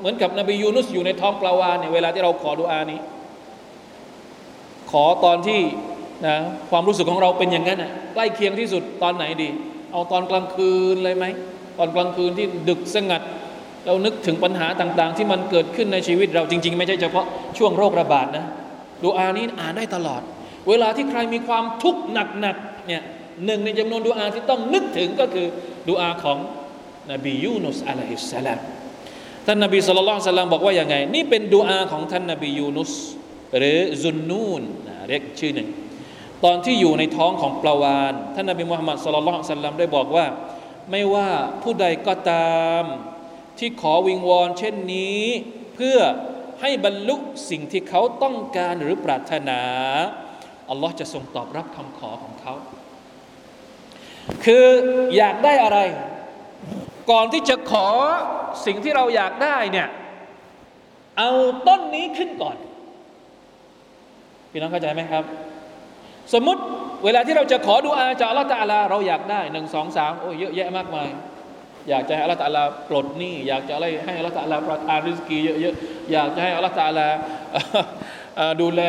เหมือนกับนบียูนุสอยู่ในท้องปลาวานเนี่ยเวลาที่เราขอดูอานี้ ขอตอนที่นะความรู้สึกของเราเป็นอย่างนั้นอะใกล้เคียงที่สุดตอนไหนดี เอาตอนกลางคืนเลยไหมตอนกลางคืนที่ดึกสงัด เรานึกถึงปัญหาต่างๆ ที่มันเกิดขึ้นในชีวิตเราจริง ๆ ไม่ใช่เฉพาะช่วงโรคระบาดนะดูอานี้อ่านได้ตลอด เวลาที่ใครมีความทุกข์หนักๆเนี่ยหนึ่งในจำนวนดูอาที่ต้องนึกถึงก็คือดูอาของนบียูนุสอะลัยฮิสสลามท่านนบีสุลต่านสัลลัมบอกว่าอย่างไง นี่เป็นดูอาของท่านนบียูนุสหรือซุนนูนเรียกชื่อหนึ่ง ตอนที่อยู่ในท้องของปลาวานท่านนบีมุฮัมมัดสุลลัลสัลลัมได้บอกว่า ไม่ว่าผู้ใดก็ตาม ที่ขอวิงวอนเช่นนี้ เพื่อให้บรรลุสิ่งที่เขาต้องการหรือปรารถนาอัลลอฮ์จะทรงตอบรับคำขอของเขา คืออยากได้อะไร ก่อนที่จะขอสิ่งที่เราอยากได้เนี่ยเอาต้นนี้ขึ้นก่อนพี่น้องเข้าใจไหมครับ สมมติเวลาที่เราจะขอดูอาจากอัลลอฮฺตาลา เราอยากได้หนึ่งสองสามโอ้ยเยอะแยะมากมาย อยากจะให้อัลลอฮฺตาลาปลดหนี้อยากจะอะไรให้อัลลอฮฺตาลาประทานริสกีเยอะๆอยากจะให้อัลลอฮฺตาลาดูแล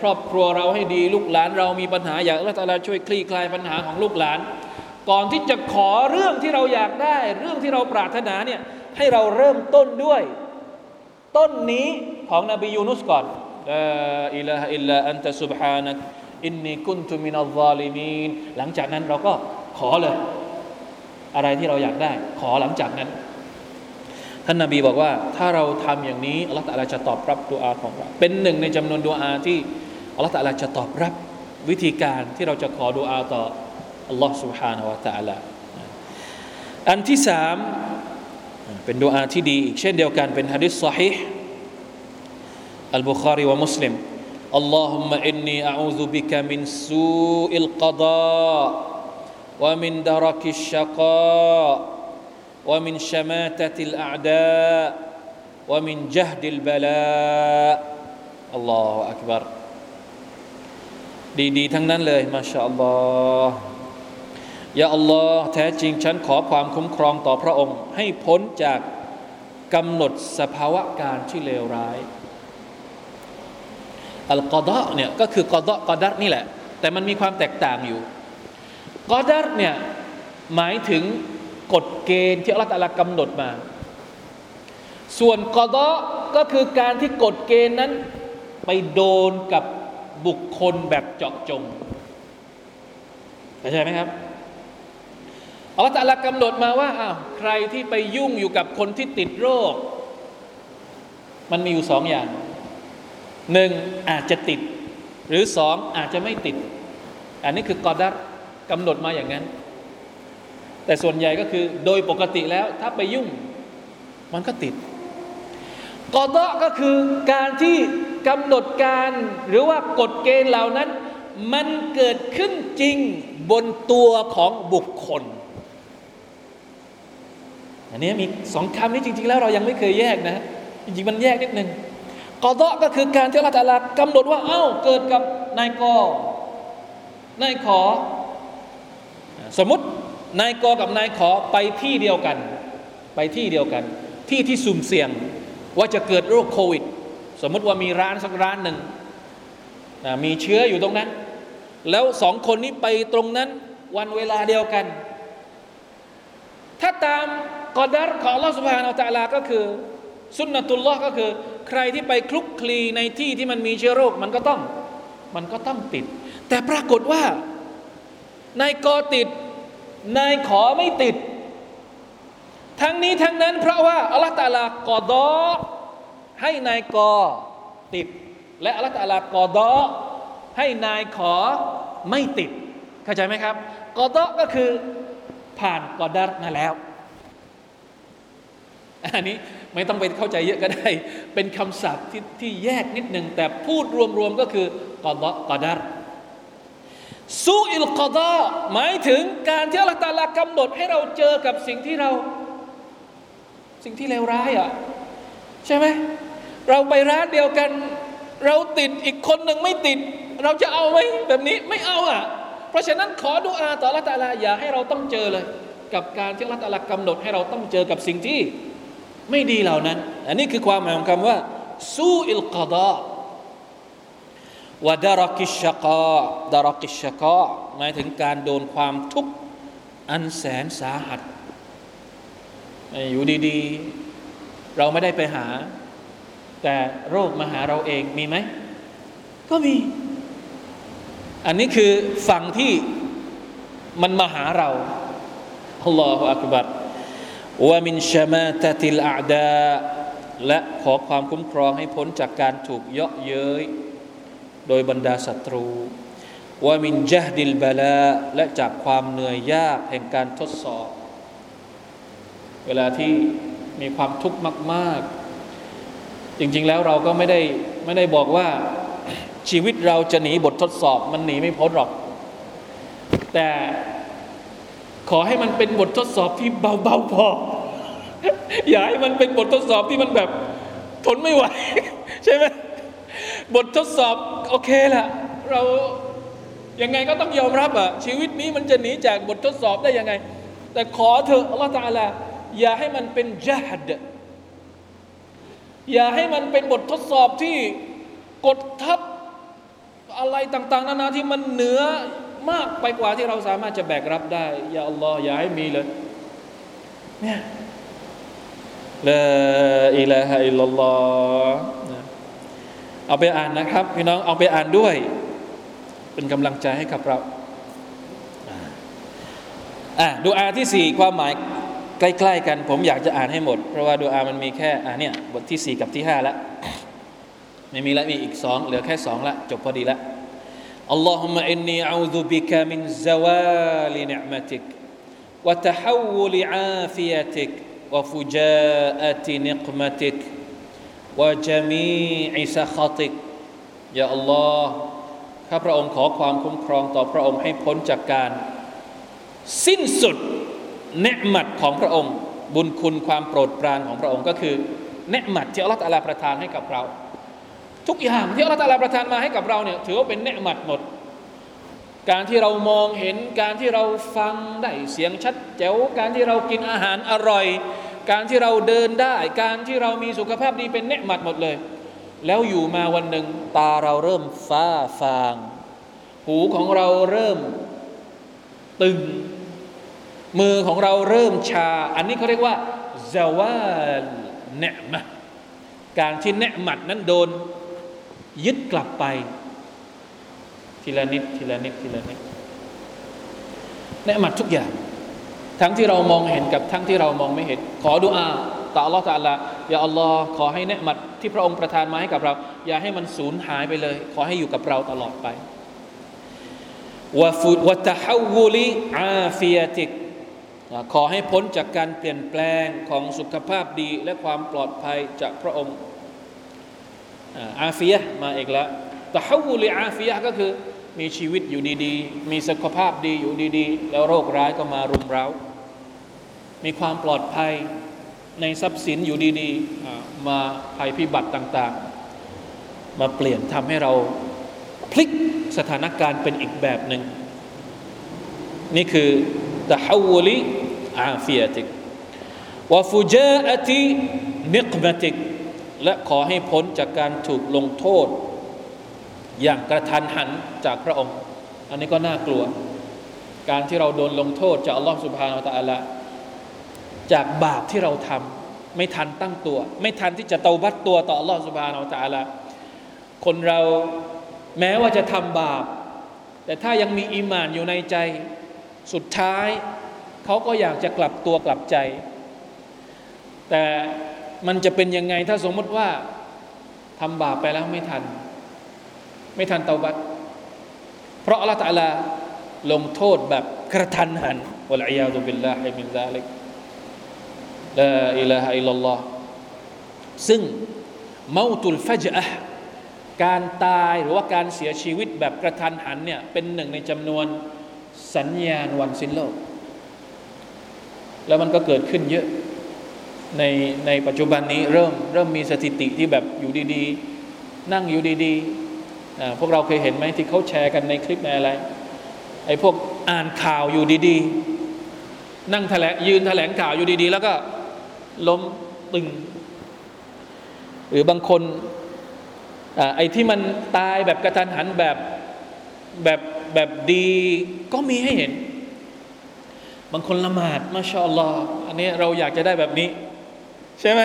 ครอบครัวเราให้ดีลูกหลานเรามีปัญหาอยากอัลลอฮฺตาลาช่วยคลี่คลายปัญหาของลูกหลาน ก่อนที่จะขอเรื่องที่เราอยากได้ เรื่องที่เราปรารถนาเนี่ยให้เราเริ่มต้นด้วย ต้นนี้ของนบียูนุสก่อนอิลาอิลลาอันตะซุบฮานักอินนีกุนตุมินัลซาลิมีนหลังจากนั้นเราก็ขอเลย อะไรที่เราอยากได้ ขอหลังจากนั้น ท่านนาบีบอกว่า ถ้าเราทำอย่างนี้อัลลอฮฺตะลาจะตอบรับดุอาของเราเป็นหนึ่งในจำนวนดุอาที่อัลลอฮฺตะลาจะตอบรับวิธีการที่เราจะขอดุอาต่ออัลลอฮฺ سبحانه และ تعالى อันที่สามเป็นดุอาที่ดีอีกเช่นเดียวกันเป็นฮะดิษซอฮีห์อัลบุคารีวะมุสลิม اللهم إني أعوذ بك من سوء القضاء ومن درك الشقاء ومن شماتة الأعداء ومن جهد البلاء الله أكبر ดีๆทั้งนั้นเลยมาชาอัลลอฮ์ยาอัลลอฮ์แท้จริงฉันขอความคุ้มครองต่อพระองค์ ให้พ้นจากกำหนดสภาวะการที่เลวร้ายอัลกอดะเนี่ยก็คือกอดะกอดัรนี่แหละ แต่มันมีความแตกต่างอยู่ กอดัรเนี่ยหมายถึงกฎเกณฑ์ที่อัลลอฮฺกำหนดมา ส่วนกอดะก็คือการที่กฎเกณฑ์นั้นไปโดนกับบุคคลแบบเจาะจงเข้าใจไหมครับอัลลอฮฺกำหนดมาว่าอ้าวใครที่ไปยุ่งอยู่กับคนที่ติดโรค มันมีอยู่สองอย่างหนึ่งอาจจะติด หรือสองอาจจะไม่ติด อันนี้คือกอดัร กำหนดมาอย่างนั้น แต่ส่วนใหญ่ก็คือโดยปกติแล้วถ้าไปยุ่ง มันก็ติดกอดะก็คือการที่กำหนดการหรือว่ากฎเกณฑ์เหล่านั้น มันเกิดขึ้นจริงบนตัวของบุคคล อันนี้มีสองคำนี้จริง ๆ แล้วเรายังไม่เคยแยกนะ จริงๆ มันแยกนิดนึงกอดะก็คือการที่อัลลอฮฺกำหนดว่า เอ้า เกิดกับนายกนายขอ สมมตินายกกับนายขอไปที่เดียวกัน ไปที่เดียวกัน ที่ที่สุ่มเสี่ยงว่าจะเกิดโรคโควิด สมมติว่ามีร้านสักร้านหนึ่งมีเชื้ออยู่ตรงนั้น แล้วสองคนนี้ไปตรงนั้นวันเวลาเดียวกัน ถ้าตามกอดัรของลอสุภานาอัลลอฮฺก็คือสุนนะตุลลอฮ์ก็คือ ใครที่ไปคลุกคลีในที่ที่มันมีเชื้อโรคมันก็ต้องมันก็ต้องติด แต่ปรากฏว่านายกอติด นายขอไม่ติด ทั้งนี้ทั้งนั้นเพราะว่าอัลลอฮฺตาลากอดอให้นายกอติด และอัลลอฮฺตาลากอดอให้นายขอไม่ติด เข้าใจไหมครับกอดอก็คือผ่านกอดัรมาแล้วอันนี้ไม่ต้องไปเข้าใจเยอะก็ได้ เป็นคำศัพท์ที่ที่แยกนิดหนึ่งแต่พูดรวมๆก็คือกอดกอดาร ซูอิลกอดาหมายถึงการที่อัลตาลากำหนดให้เราเจอกับสิ่งที่เรา สิ่งที่เลวร้ายอะใช่ไหมเราไปร้านเดียวกัน เราติดอีกคนหนึ่งไม่ติด เราจะเอาไหมแบบนี้ไม่เอาอะ เพราะฉะนั้นขอดุอาต่อลลอฮฺตาลาอย่าให้เราต้องเจอเลย กับการที่ลลอฮฺตาลากำหนดให้เราต้องเจอกับสิ่งที่ไม่ดีเหล่านั้น อันนี้คือความหมายของคำว่าสู้อิลกอดา วดารักิชกาดารักิชกาหมายถึงการโดนความทุกข์อันแสนสาหัส อยู่ดีๆ เราไม่ได้ไปหา แต่โรคมาหาเราเองมีไหม ก็มี อันนี้คือฝั่งที่มันมาหาเราอัลลอฮฺอักบัรว่ามินชมาตติลอาดาและขอความคุ้มครองให้พ้นจากการถูกเยาะเย้ย โดยบรรดาศัตรูว่ามินจฮดิลบาลาและจากความเหนื่อยยากแห่งการทดสอบ เวลาที่มีความทุกข์มาก ๆ จริง ๆ แล้วเราก็ไม่ได้ไม่ได้บอกว่าชีวิตเราจะหนีบททดสอบ มันหนีไม่พ้นหรอก แต่ขอให้มันเป็นบททดสอบที่เบา ๆ พอ อย่าให้มันเป็นบททดสอบที่มันแบบทนไม่ไหว ใช่ไหม บททดสอบโอเคละเรายังไงก็ต้องยอมรับอะชีวิตนี้มันจะหนีจากบททดสอบได้ยังไง แต่ขอเถอะอัลลอฮฺตาลาอย่าให้มันเป็นจัดอย่าให้มันเป็นบททดสอบที่กดทับอะไรต่าง ๆ นานาที่มันเหนือมากไปกว่าที่เราสามารถจะแบกรับได้อย่าอัลลอฮ์อย่าให้มีเลยเนี่ยละอิลาฮะอิลลัลลอฮ์ เอาไปอ่านนะครับ พี่น้องเอาไปอ่านด้วย เป็นกำลังใจให้กับเราอ่าดูอาที่สี่ความหมายใกล้ๆกัน ผมอยากจะอ่านให้หมด เพราะว่าดูอามันมีแค่อ่าเนี่ยบทที่สี่กับที่ห้าแล้วไม่มีแล้วมีอีกสองเหลือแค่สองละจบพอดีละ اللهم إني أعوذ بك من زوال نعمتك وتحول عافيتك وفجاءة نقمتك وجميع سخطك يا الله ข้าพระองค์ขอความคุ้มครองต่อพระองค์ให้พ้นจากการ สิ้นสุดเนืมัดของพระองค์ บุญคุณความโปรดปรานของพระองค์ก็คือเนืมัดที่อัลลอฮฺประทานให้กับเราทุกอย่างที่อัลลอฮฺตาลาประทานมาให้กับเราเนี่ยถือว่าเป็นเนืหมัดหมด การที่เรามองเห็นการที่เราฟังได้เสียงชัดแจ๋วการที่เรากินอาหารอร่อย การที่เราเดินได้ การที่เรามีสุขภาพดีเป็นเนหมัดหมดเลย แล้วอยู่มาวันหนึ่งตาเราเริ่มฟ้าฟาง หูของเราเริ่มตึง มือของเราเริ่มชา อันนี้เขาเรียกว่าซาวาลเนมะการที่เนหมัดนั้นโดนยึดกลับไป ทีละนิดทีละนิดทีละนิดเนืมัดทุกอย่าง ทั้งที่เรามองเห็นกับทั้งที่เรามองไม่เห็น ขอดุอาต่ออัลลอฮฺตาลาอย่าอัลลอฮ์ขอให้เนืมัดที่พระองค์ประทานมาให้กับเรา อย่าให้มันสูญหายไปเลย ขอให้อยู่กับเราตลอดไปวะฟุวะตะฮาวุลิอาฟิยติกขอให้พ้นจากการเปลี่ยนแปลงของสุขภาพดีและความปลอดภัยจากพระองค์อาฟียะมาอีกแล้วตะฮาวุลิอาฟียะก็คือมีชีวิตอยู่ดีๆ มีสุขภาพดีอยู่ดีๆ แล้วโรคร้ายก็มารุมเร้า มีความปลอดภัยในทรัพย์สินอยู่ดีๆมาภัยพิบัติต่างๆ มาเปลี่ยนทำให้เราพลิกสถานการณ์เป็นอีกแบบหนึ่งนี่คือตะฮาวลิอาฟียติกวะฟุจาอตินิกมติกและขอให้พ้นจากการถูกลงโทษ อย่างกระทันหันจากพระองค์ อันนี้ก็น่ากลัว การที่เราโดนลงโทษจากอัลลอฮฺสุบฮานาอัลลอ จากบาปที่เราทำไม่ทันตั้งตัว ไม่ทันที่จะเตาบัตตัวต่ออัลลอฮฺสุบฮานาอัลลอฮฺคนเราแม้ว่าจะทำบาป แต่ถ้ายังมีอีมานอยู่ในใจสุดท้ายเขาก็อยากจะกลับตัวกลับใจ แต่มันจะเป็นยังไงถ้าสมมติว่าทำบาปไปแล้วไม่ทัน ไม่ทันเตาบัตเพราะอัลลอฮฺตะลาลงโทษแบบกระทันหันวะลัยยาตุบิลลาฮิมินซาลิก ลาอิลาฮะอิลลัลลอฮ์ซึ่งเมาตุลฟัจอะการตายหรือว่าการเสียชีวิตแบบกระทันหันเนี่ยเป็นหนึ่งในจำนวนสัญญาณวันสิ้นโลก แล้วมันก็เกิดขึ้นเยอะในในปัจจุบันนี้เริ่มเริ่มมีสถิติที่แบบอยู่ดีๆ นั่งอยู่ดีๆ พวกเราเคยเห็นไหมที่เขาแชร์กันในคลิปในอะไรไอ้พวกอ่านข่าวอยู่ดีๆ นั่งแถลงยืนแถลงข่าวอยู่ดีๆ แล้วก็ ล้มตึง หรือบางคนไอ้ที่มันตายแบบกระทันหันแบบแบบแบบดีก็มีให้เห็น บางคนละหมาดมาชาอัลลอฮ์อันนี้เราอยากจะได้แบบนี้ ใช่ไหม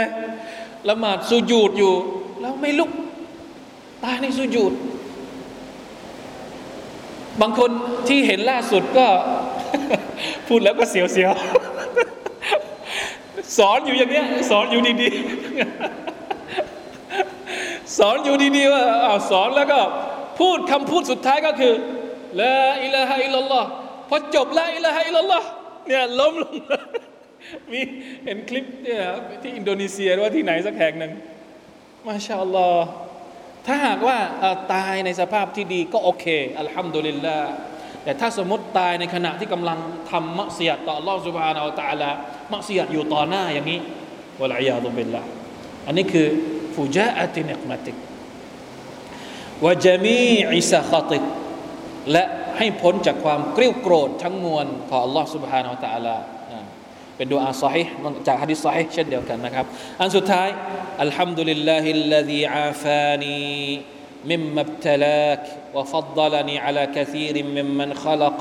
ละหมาดสุญูดอยู่ แล้วไม่ลุก ตายในสุญูดบางคนที่เห็นล่าสุดก็ พูดแล้วก็เสียวๆส สอนอยู่อย่างเนี้ย สอนอยู่ดีๆ สอนอยู่ดีๆว่าอ้าวสอนแล้วก็พูดคำพูดสุดท้ายก็คือละอิลาฮะอิลลัลลอฮ์พอจบละอิลาฮะอิลลัลลอฮ์เนี่ยล้มลงมีเห็นคลิปเนี่ยที่อินโดนีเซียหรือว่าที่ไหนสักแห่งหนึ่งما شاء اللهถ้าหากว่าตายในสภาพที่ดีก็โอเค الحمد لله แต่ถ้าสมมติตายในขณะที่กำลังทำมักเสียต่อ Allah سبحانه และ تعالى มักเสียอยู่ต่อหน้าอย่างนี้วะลัยยาตุบิลละอันนี้คือฟุจาอะตินิกมติกวะจามีอิสะขติกและให้พ้นจากความกริ้วโกรธทั้งมวลของ Allah سبحانه และ تعالى นะเป็นดูอาซอฮิจากฮะดิษซอฮิเช่นเดียวกันนะครับ อันสุดท้ายอัลฮัมดุลิลลาฮิลลซีอาฟานี مما ابتلاك وفضلني على كثير ممن خلق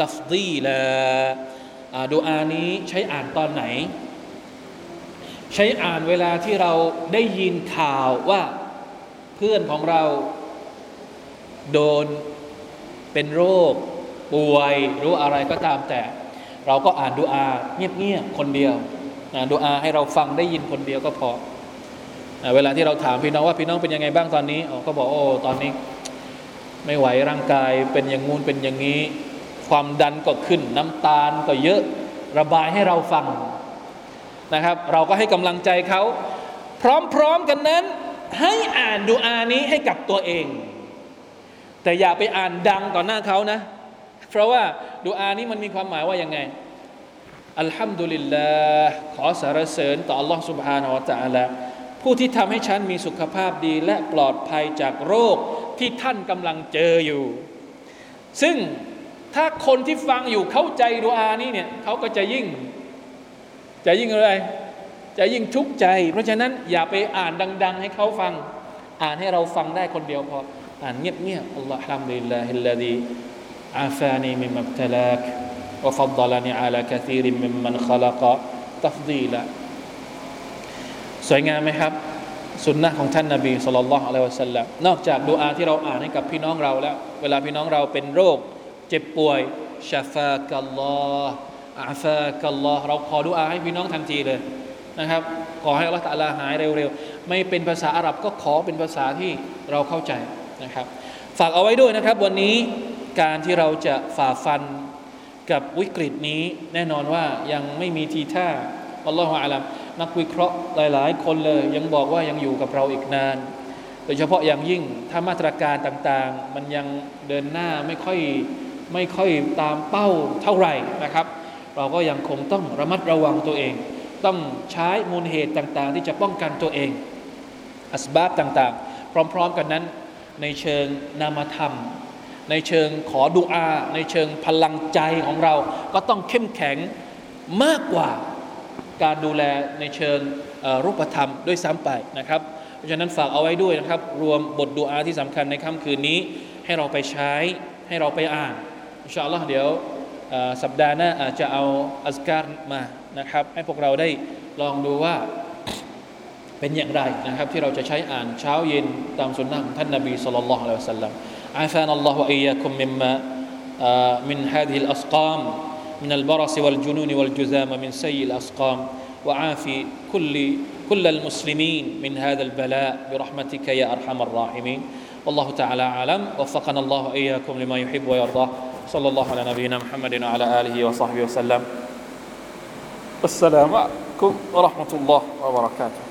تفضيلا อ่าดูอานี้ใช้อ่านตอนไหน ใช้อ่านเวลาที่เราได้ยินข่าวว่าเพื่อนของเราโดนเป็นโรค ป่วยหรู้อะไรก็ตามแต่ เราก็อ่านดูอาเงียบๆคนเดียวนะดูอาให้เราฟังได้ยินคนเดียวก็พออ่า เวลาที่เราถามพี่น้องว่าพี่น้องเป็นยังไงบ้างตอนนี้อ๋อก็บอกโอ้ตอนนี้ ไม่ไหวร่างกายเป็นอย่างงู้นเป็นอย่างนี้ ความดันก็ขึ้น น้ำตาลก็เยอะระบายให้เราฟังนะครับ เราก็ให้กำลังใจเขา พร้อมๆกันนั้น ให้อ่านดูอานี้ให้กับตัวเอง แต่อย่าไปอ่านดังต่อหน้าเขานะ เพราะว่าดูอานี้มันมีความหมายว่ายังไง อัลฮัมดุลิลลาห์ขอสารเสริญต่อ Allah سبحانه และ تعالى ผู้ที่ทำให้ฉันมีสุขภาพดีและปลอดภัยจากโรคที่ท่านกำลังเจออยู่ ซึ่งถ้าคนที่ฟังอยู่เข้าใจดูอานี้เนี่ยเขาก็จะยิ่ง จะยิ่งอะไร จะยิ่งทุกข์ใจ เพราะฉะนั้นอย่าไปอ่านดัง ๆ ให้เขาฟัง อ่านให้เราฟังได้คนเดียวพอ อ่านเงียบๆอัลลอฮฺฮัมดุลิลลาฮิลลาดีอาฟานีมิมับตลากวะฟัดลานีอาลาคาซีริมมิมมันขลักตัฟดีละ สวยงามไหมครับ สุนนะของท่านนาบีสุลต่านละอัลลอฮฺสัลลัมนอกจากดูอาที่เราอ่านให้กับพี่น้องเราแล้ว เวลาพี่น้องเราเป็นโรค เจ็บป่วยชาฟากัลลอฮ์อาฟากัลลอฮ์เราขอดูอาให้พี่น้องทันทีเลยนะครับ ขอให้อัลลอฮฺตะลาหายเร็วๆ ไม่เป็นภาษาอาหรับก็ขอเป็นภาษาที่เราเข้าใจนะครับ ฝากเอาไว้ด้วยนะครับ วันนี้การที่เราจะฝ่าฟันกับวิกฤตนี้ แน่นอนว่ายังไม่มีทีท่าอัลลอฮฺอาลัม นักวิเคราะห์หลาย ๆ คนเลย ยังบอกว่ายังอยู่กับเราอีกนาน โดยเฉพาะอย่างยิ่งถ้ามาตรการต่าง ๆ มันยังเดินหน้าไม่ค่อยไม่ค่อยตามเป้าเท่าไหร่นะครับ เราก็ยังคงต้องระมัดระวังตัวเอง ต้องใช้มูลเหตุต่าง ๆ ที่จะป้องกันตัวเองอัสบาบต่าง ๆ พร้อม ๆ กันนั้น ในเชิงนามธรรม ในเชิงขอดุอา ในเชิงพลังใจของเรา ก็ต้องเข้มแข็งมากกว่า การดูแลในเชิงรูปธรรมด้วยซ้ำไปนะครับเพราะฉะนั้นฝากเอาไว้ด้วยนะครับ รวมบทดุอาที่สำคัญในค่ำคืนนี้ ให้เราไปใช้ให้เราไปอ่านอินชาอัลลอฮ์เดี๋ยวสัปดาห์หน้าอาจจะเอาอัสการมานะครับ ให้พวกเราได้ลองดูว่าเป็นอย่างไรนะครับ ที่เราจะใช้อ่านเช้าเย็นตามสุนนะของท่านนบีสุลต่านละอะลัยฮิวะสัลลัมอาฟานอัลลอฮฺวะอียะคุมมิมมามินฮาดิลอัสกาม من البرص والجنون والجذام من سيء الأسقام. وعافي كل كل المسلمين من هذا البلاء برحمتك يا أرحم الراحمين. والله تعالى أعلم. وفقنا الله إياكم لما يحب ويرضى. صلى الله على نبينا محمد وعلى آله وصحبه وسلم. والسلام عليكم ورحمة الله وبركاته.